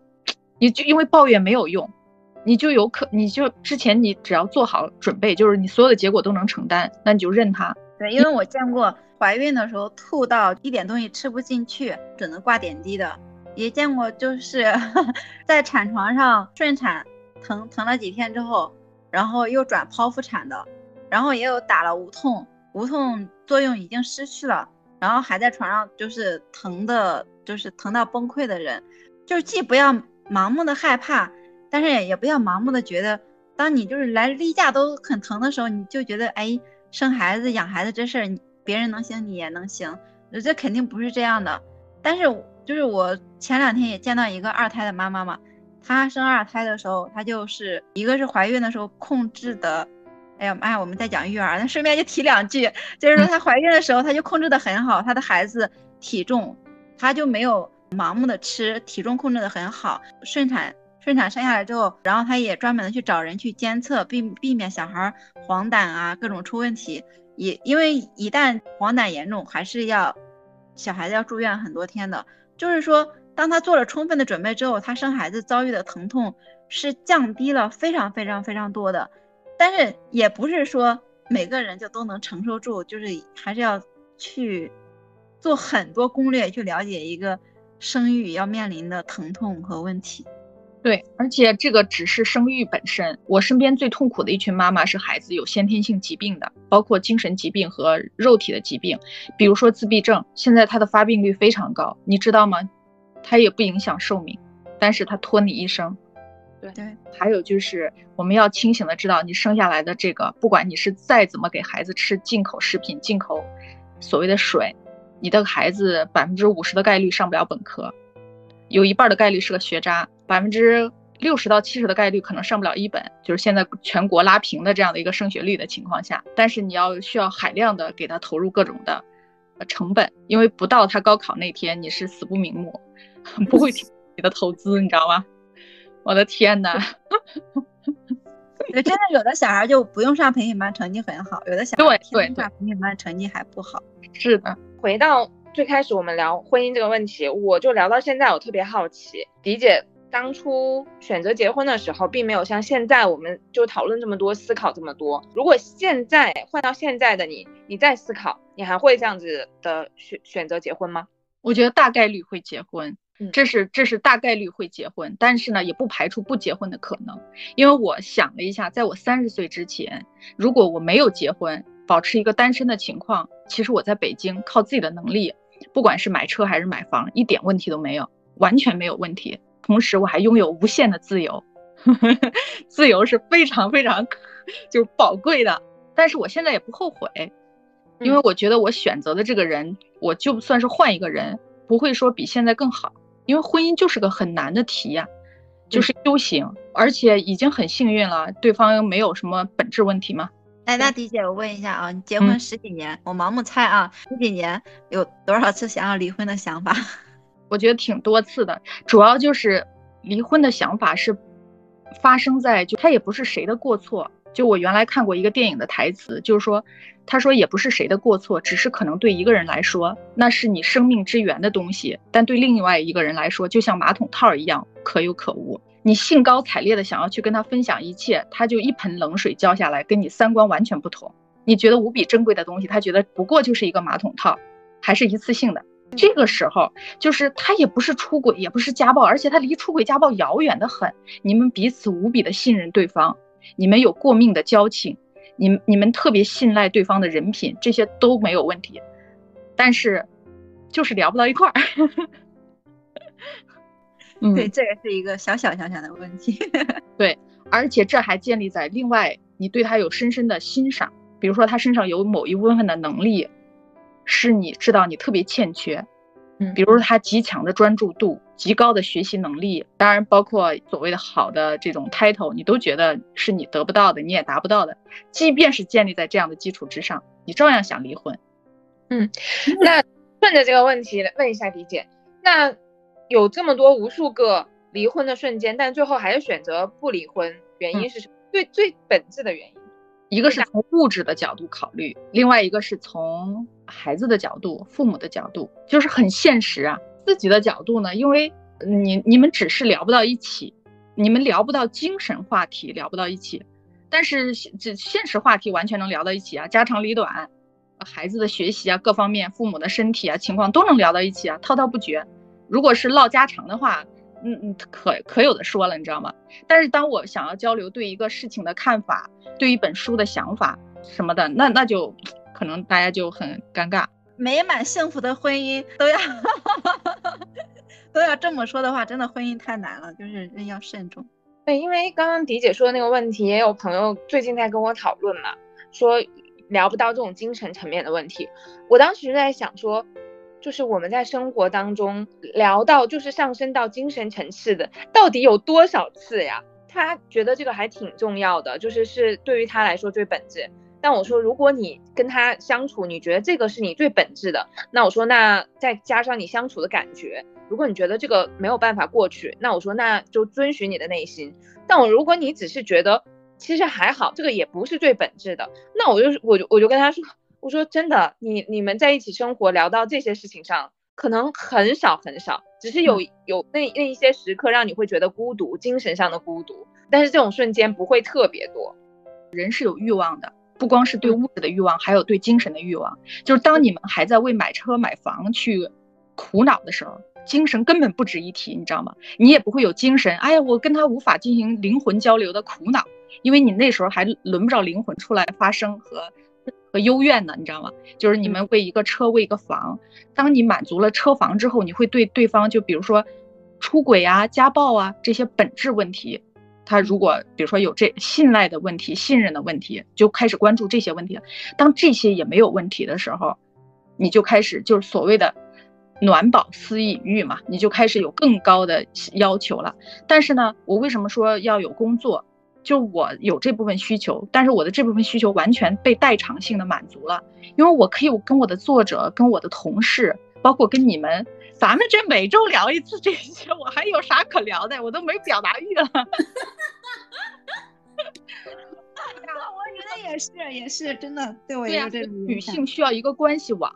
你就因为抱怨没有用，你就有可你就之前你只要做好准备，就是你所有的结果都能承担，那你就认他。对，因为我见过怀孕的时候吐到一点东西吃不进去，只能挂点滴的，也见过就是 在产床上顺产疼疼了几天之后，然后又转剖腹产的，然后也有打了无痛，无痛作用已经失去了，然后还在床上就是疼的，就是疼到崩溃的人，就是既不要。盲目的害怕，但是也不要盲目的觉得，当你就是来例假都很疼的时候，你就觉得哎，生孩子养孩子这事儿，别人能行你也能行，这肯定不是这样的。但是就是我前两天也见到一个二胎的妈妈嘛，她生二胎的时候，她就是一个是怀孕的时候控制的，哎呀妈呀，我们在讲育儿，那顺便就提两句，就是说她怀孕的时候，她就控制的很好，她的孩子体重，她就没有。盲目的吃，体重控制的很好，顺产顺产生下来之后，然后她也专门的去找人去监测，避避免小孩黄疸啊各种出问题。也因为一旦黄疸严重，还是要小孩子要住院很多天的。就是说当她做了充分的准备之后，她生孩子遭遇的疼痛是降低了非常非常非常多的。但是也不是说每个人就都能承受住，就是还是要去做很多攻略，去了解一个生育要面临的疼痛和问题。对，而且这个只是生育本身。我身边最痛苦的一群妈妈是孩子有先天性疾病的，包括精神疾病和肉体的疾病，比如说自闭症，现在它的发病率非常高，你知道吗？它也不影响寿命，但是它拖你一生。对。对，还有就是我们要清醒的知道，你生下来的这个，不管你是再怎么给孩子吃进口食品、进口所谓的水，你的孩子百分之五十的概率上不了本科，有一半的概率是个学渣，百分之六十到七十的概率可能上不了一本，就是现在全国拉平的这样的一个升学率的情况下，但是你要需要海量的给他投入各种的成本，因为不到他高考那天，你是死不瞑目，不会 停你的投资，你知道吗？我的天呐！真的有的小孩就不用上培训班，成绩很好；有的小孩上培训班，成绩还不好。是的，回到最开始我们聊婚姻这个问题，我就聊到现在，我特别好奇，迪姐当初选择结婚的时候，并没有像现在我们就讨论这么多，思考这么多。如果现在换到现在的你，你再思考，你还会这样子的选选择结婚吗？我觉得大概率会结婚。这是这是大概率会结婚，但是呢，也不排除不结婚的可能。因为我想了一下，在我三十岁之前，如果我没有结婚，保持一个单身的情况，其实我在北京靠自己的能力，不管是买车还是买房，一点问题都没有，完全没有问题。同时，我还拥有无限的自由，自由是非常非常就是宝贵的。但是我现在也不后悔，因为我觉得我选择的这个人，我就算是换一个人，不会说比现在更好。因为婚姻就是个很难的题呀，就是修行，而且已经很幸运了，对方没有什么本质问题吗？哎，那迪姐，我问一下啊，你结婚十几年，我盲目猜啊，十几年有多少次想要离婚的想法？我觉得挺多次的，主要就是离婚的想法是发生在就他也不是谁的过错。就我原来看过一个电影的台词，就是说，他说也不是谁的过错，只是可能对一个人来说，那是你生命之源的东西，但对另外一个人来说，就像马桶套一样可有可无。你兴高采烈的想要去跟他分享一切，他就一盆冷水浇下来，跟你三观完全不同。你觉得无比珍贵的东西，他觉得不过就是一个马桶套，还是一次性的。这个时候，就是他也不是出轨，也不是家暴，而且他离出轨家暴遥远的很。你们彼此无比的信任对方。你们有过命的交情，你你们特别信赖对方的人品，这些都没有问题，但是就是聊不到一块儿。嗯，对，这也是一个小小小小的问题。对，而且这还建立在另外你对他有深深的欣赏，比如说他身上有某一部分的能力，是你知道你特别欠缺。嗯，比如说他极强的专注度、极高的学习能力，当然包括所谓的好的这种 title，你都觉得是你得不到的，你也达不到的。即便是建立在这样的基础之上，你照样想离婚。嗯，那 顺着这个问题问一下李姐，那有这么多无数个离婚的瞬间，但最后还是选择不离婚，原因是什么？最最本质的原因。一个是从物质的角度考虑，另外一个是从孩子的角度、父母的角度，就是很现实啊。自己的角度呢，因为你你们只是聊不到一起，你们聊不到精神话题，聊不到一起，但是这现实话题完全能聊到一起啊，家长里短，孩子的学习啊，各方面，父母的身体啊情况都能聊到一起啊，滔滔不绝。如果是唠家常的话。嗯嗯，可可有的说了，你知道吗？但是当我想要交流对一个事情的看法，对一本书的想法什么的，那那就可能大家就很尴尬。美满幸福的婚姻都要 都要这么说的话，真的婚姻太难了，就是人要慎重。对，因为刚刚迪姐说的那个问题，也有朋友最近在跟我讨论嘛，说聊不到这种精神层面的问题。我当时就在想说。就是我们在生活当中聊到，就是上升到精神层次的，到底有多少次呀？他觉得这个还挺重要的，就是是对于他来说最本质。但我说，如果你跟他相处，你觉得这个是你最本质的，那我说，那再加上你相处的感觉，如果你觉得这个没有办法过去，那我说，那就遵循你的内心。但我如果你只是觉得其实还好，这个也不是最本质的，那我就我就我就跟他说。我说真的，你你们在一起生活聊到这些事情上，可能很少很少，只是有有那那一些时刻让你会觉得孤独，精神上的孤独，但是这种瞬间不会特别多。人是有欲望的，不光是对物质的欲望，还有对精神的欲望。就是当你们还在为买车买房去苦恼的时候，精神根本不值一提，你知道吗？你也不会有精神，哎呀，我跟他无法进行灵魂交流的苦恼，因为你那时候还轮不着灵魂出来发声和。和幽怨呢，你知道吗？就是你们为一个车，为一个房。当你满足了车房之后，你会对对方，就比如说出轨啊、家暴啊这些本质问题，他如果比如说有这信赖的问题、信任的问题，就开始关注这些问题了。当这些也没有问题的时候，你就开始就是所谓的暖饱思淫欲嘛，你就开始有更高的要求了。但是呢，我为什么说要有工作？就我有这部分需求，但是我的这部分需求完全被代偿性的满足了，因为我可以跟我的作者、跟我的同事，包括跟你们，咱们这每周聊一次这些，我还有啥可聊的？我都没表达欲了。我觉得也是，也是真的，对我也有这种女性需要一个关系网，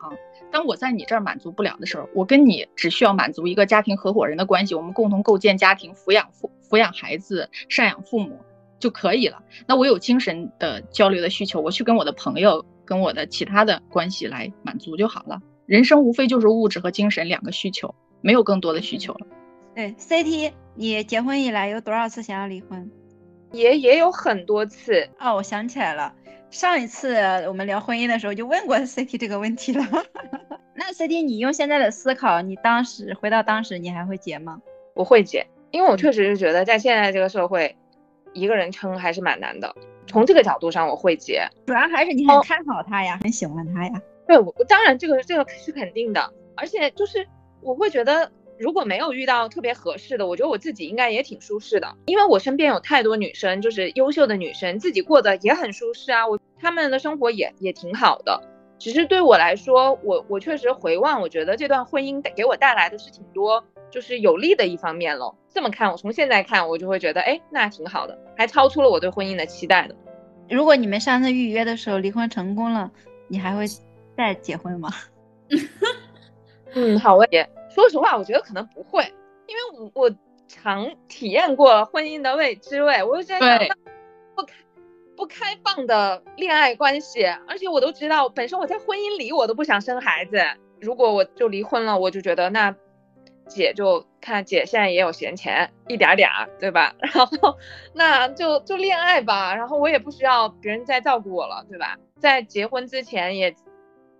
当我在你这儿满足不了的时候，我跟你只需要满足一个家庭合伙人的关系，我们共同构建家庭，抚养父抚养孩子，赡养父母。就可以了。那我有精神的交流的需求，我去跟我的朋友、跟我的其他的关系来满足就好了。人生无非就是物质和精神两个需求，没有更多的需求了。对，CT，你结婚以来有多少次想要离婚？也也有很多次哦。我想起来了，上一次我们聊婚姻的时候就问过 CT 这个问题了。那 CT，你用现在的思考，你当时回到当时，你还会结吗？我会结，因为我确实是觉得在现在这个社会。一个人撑还是蛮难的，从这个角度上我会结，主要还是你很看好他呀，很喜欢他呀。对，我当然这个这个是肯定的，而且就是我会觉得如果没有遇到特别合适的，我觉得我自己应该也挺舒适的，因为我身边有太多女生，就是优秀的女生，自己过得也很舒适啊，我她们的生活也也挺好的，只是对我来说，我我确实回望，我觉得这段婚姻给我带来的是挺多。就是有利的一方面喽。这么看，我从现在看，我就会觉得，哎，那挺好的，还超出了我对婚姻的期待的。如果你们上次预约的时候离婚成功了，你还会再结婚吗？嗯，好问题。说实话，我觉得可能不会，因为我我常体验过婚姻的未知味，我就在想，不开不开放的恋爱关系，而且我都知道，本身我在婚姻里我都不想生孩子，如果我就离婚了，我就觉得那。姐就看姐现在也有闲钱，一点点儿，对吧？然后那就就恋爱吧，然后我也不需要别人再照顾我了，对吧？在结婚之前也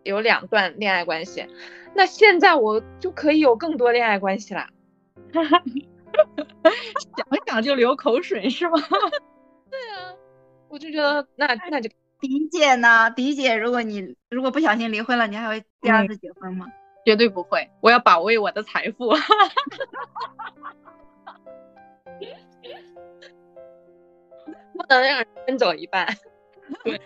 有两段恋爱关系，那现在我就可以有更多恋爱关系啦。想想就流口水是吗？对啊，我就觉得那那就迪姐呢？迪姐，如果你如果不小心离婚了，你还会第二次结婚吗？绝对不会，我要保卫我的财富，不能让人分走一半。对，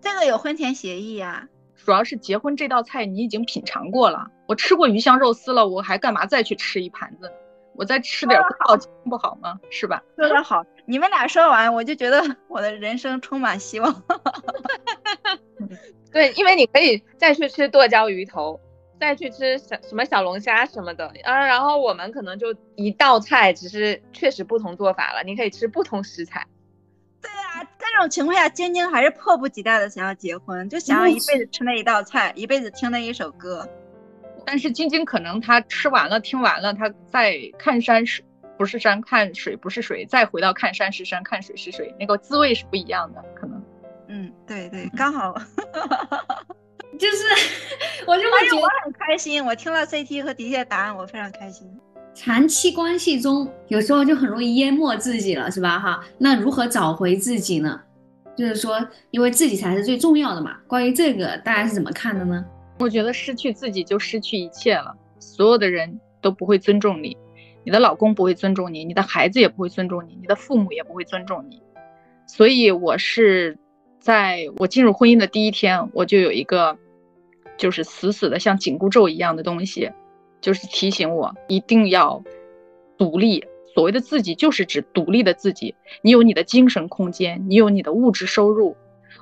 这个有婚前协议呀。主要是结婚这道菜你已经品尝过了，我吃过鱼香肉丝了，我还干嘛再去吃一盘子？我再吃点不好不好吗？是吧？说的好，你们俩说完，我就觉得 我的人生充满希望。对，因为你可以再去吃剁椒鱼头。再去吃小什么小龙虾什么的啊，然后我们可能就一道菜，只是确实不同做法了。你可以吃不同食材。对啊，这种情况下，晶晶还是迫不及待的想要结婚，就想要一辈子吃那一道菜，一辈子听那一首歌。但是晶晶可能她吃完了，听完了，她再看山是不是山，看水不是水，再回到看山是山，看水是水，那个滋味是不一样的，可能。嗯，对对，刚好。就是，我就会觉得我很开心。我听了 CT 和迪姐的答案，我非常开心。长期关系中，有时候就很容易淹没自己了，是吧？哈，那如何找回自己呢？就是说，因为自己才是最重要的嘛。关于这个，大家是怎么看的呢？我觉得失去自己就失去一切了，所有的人都不会尊重你，你的老公不会尊重你，你的孩子也不会尊重你，你的父母也不会尊重你。所以，我是在我进入婚姻的第一天，我就有一个。就是死死的像紧箍咒一样的东西，就是提醒我一定要独立。所谓的自己，就是指独立的自己。你有你的精神空间，你有你的物质收入。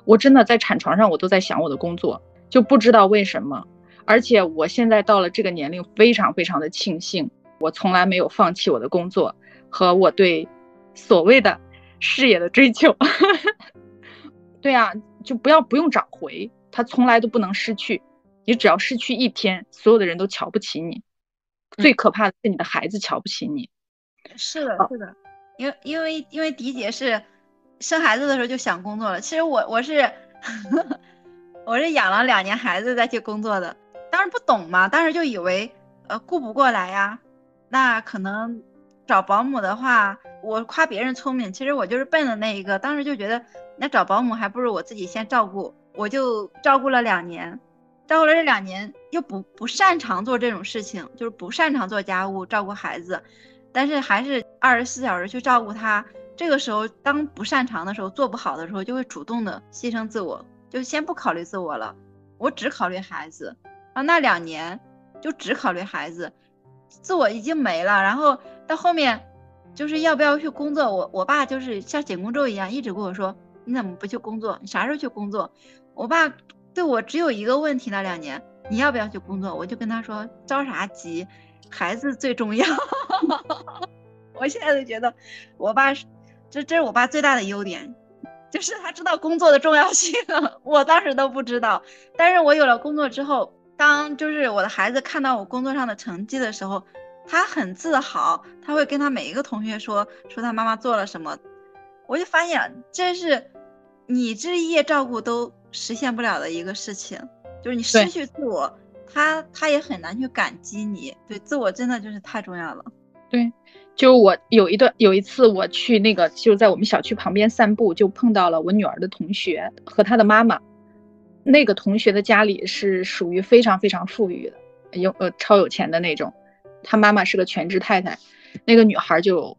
我真的在产床上，我都在想我的工作，就不知道为什么。而且我现在到了这个年龄，非常非常的庆幸，我从来没有放弃我的工作和我对所谓的事业的追求。对啊，就不要不用找回，他从来都不能失去。你只要失去一天，所有的人都瞧不起你。最可怕的是你的孩子瞧不起你。是的，是的，因为因为因为迪姐是生孩子的时候就想工作了。其实我我是 我是养了两年孩子再去工作的。当时不懂嘛，当时就以为呃顾不过来呀。那可能找保姆的话，我夸别人聪明，其实我就是笨的那一个。当时就觉得那找保姆还不如我自己先照顾，我就照顾了两年。到了这两年，又不不擅长做这种事情，就是不擅长做家务、照顾孩子，但是还是二十四小时去照顾他。这个时候，当不擅长的时候，做不好的时候，就会主动的牺牲自我，就先不考虑自我了，我只考虑孩子。啊，那两年就只考虑孩子，自我已经没了。然后到后面，就是要不要去工作，我我爸就是像紧箍咒一样，一直跟我说，你怎么不去工作？你啥时候去工作？我爸。对我只有一个问题，那两年你要不要去工作？我就跟他说着啥急，孩子最重要。我现在就觉得我爸是，这这是我爸最大的优点，就是他知道工作的重要性，我当时都不知道。但是我有了工作之后，当就是我的孩子看到我工作上的成绩的时候，他很自豪，他会跟他每一个同学说说他妈妈做了什么。我就发现这是你这一夜照顾都。实现不了的一个事情，就是你失去自我，他他也很难去感激你。对，自我真的就是太重要了。对，就我有一段有一次我去那个就在我们小区旁边散步，就碰到了我女儿的同学和她的妈妈。那个同学的家里是属于非常非常富裕的，有呃超有钱的那种，她妈妈是个全职太太，那个女孩就。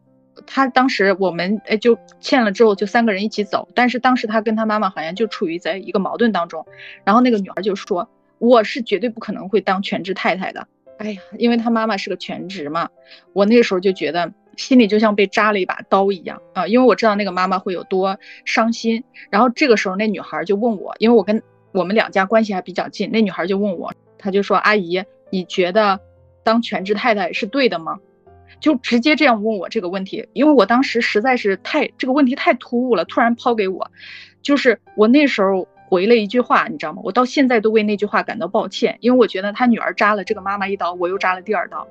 他当时我们哎就欠了之后就三个人一起走，但是当时他跟他妈妈好像就处于在一个矛盾当中，然后那个女儿就说我是绝对不可能会当全职太太的，哎呀，因为他妈妈是个全职嘛，我那个时候就觉得心里就像被扎了一把刀一样啊，因为我知道那个妈妈会有多伤心，然后这个时候那女孩就问我，因为我跟我们两家关系还比较近，那女孩就问我，她就说阿姨你觉得当全职太太是对的吗？就直接这样问我这个问题，因为我当时实在是太这个问题太突兀了，突然抛给我，就是我那时候回了一句话，你知道吗？我到现在都为那句话感到抱歉，因为我觉得他女儿扎了这个妈妈一刀，我又扎了第二刀。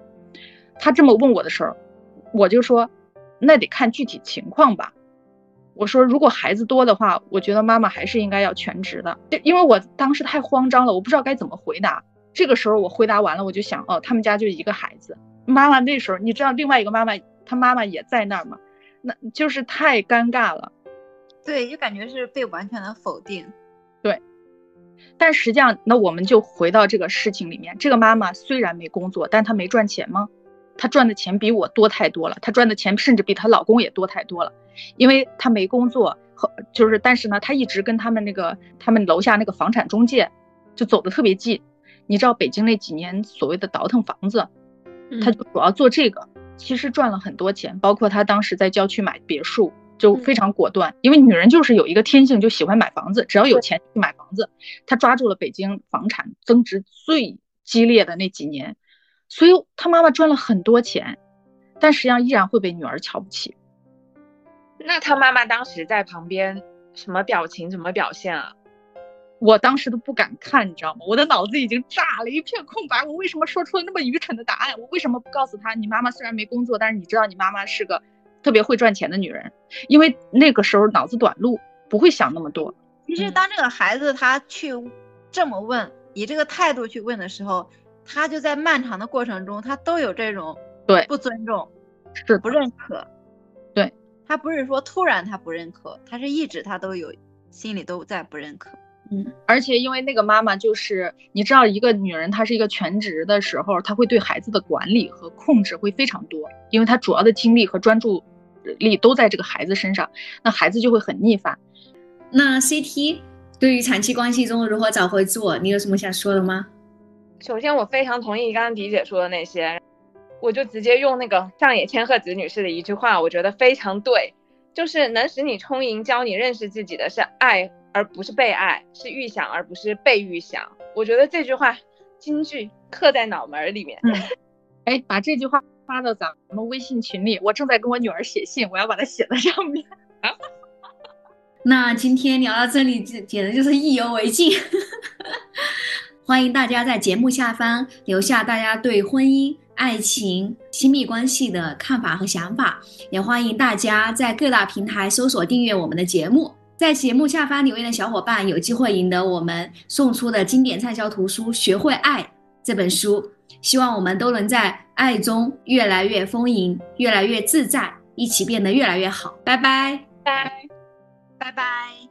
他这么问我的时候，我就说，那得看具体情况吧。我说，如果孩子多的话，我觉得妈妈还是应该要全职的，因为我当时太慌张了，我不知道该怎么回答。这个时候我回答完了，我就想，哦，他们家就一个孩子。妈妈那时候，你知道另外一个妈妈，她妈妈也在那儿吗？那就是太尴尬了。对，就感觉是被完全的否定。对，但实际上，那我们就回到这个事情里面。这个妈妈虽然没工作，但她没赚钱吗？她赚的钱比我多太多了。她赚的钱甚至比她老公也多太多了，因为她没工作，和就是，但是呢，她一直跟他们那个他们楼下那个房产中介就走的特别近。你知道北京那几年所谓的倒腾房子。他就主要做这个，其实赚了很多钱，包括他当时在郊区买别墅，就非常果断。因为女人就是有一个天性，就喜欢买房子，只要有钱就买房子。他抓住了北京房产增值最激烈的那几年，所以他妈妈赚了很多钱，但实际上依然会被女儿瞧不起。那他妈妈当时在旁边什么表情，怎么表现啊？我当时都不敢看，你知道吗？我的脑子已经炸了一片空白。我为什么说出了那么愚蠢的答案？我为什么不告诉他，你妈妈虽然没工作，但是你知道你妈妈是个特别会赚钱的女人？因为那个时候脑子短路，不会想那么多。其实当这个孩子他去这么问，以这个态度去问的时候，他就在漫长的过程中，他都有这种对不尊重，是不认可。对他不是说突然他不认可，他是一直他都有心里都在不认可。嗯，而且因为那个妈妈就是你知道，一个女人她是一个全职的时候，她会对孩子的管理和控制会非常多，因为她主要的精力和专注力都在这个孩子身上，那孩子就会很逆反。那 CT 对于长期关系中如何找回自我，你有什么想说的吗？首先，我非常同意刚刚迪姐说的那些，我就直接用那个上野千鹤子女士的一句话，我觉得非常对，就是能使你充盈、教你认识自己的是爱。而不是被爱，是预想而不是被预想。我觉得这句话金句刻在脑门里面。嗯，哎，把这句话发到咱们微信群里。我正在跟我女儿写信，我要把它写在上面。啊 那今天聊到这里，简简直就是意犹未尽。欢迎大家在节目下方留下大家对婚姻、爱情、亲密关系的看法和想法，也欢迎大家在各大平台搜索订阅我们的节目。在节目下方留言的小伙伴有机会赢得我们送出的经典畅销图书《学会爱》这本书。希望我们都能在爱中越来越丰盈，越来越自在，一起变得越来越好。拜拜，拜拜拜。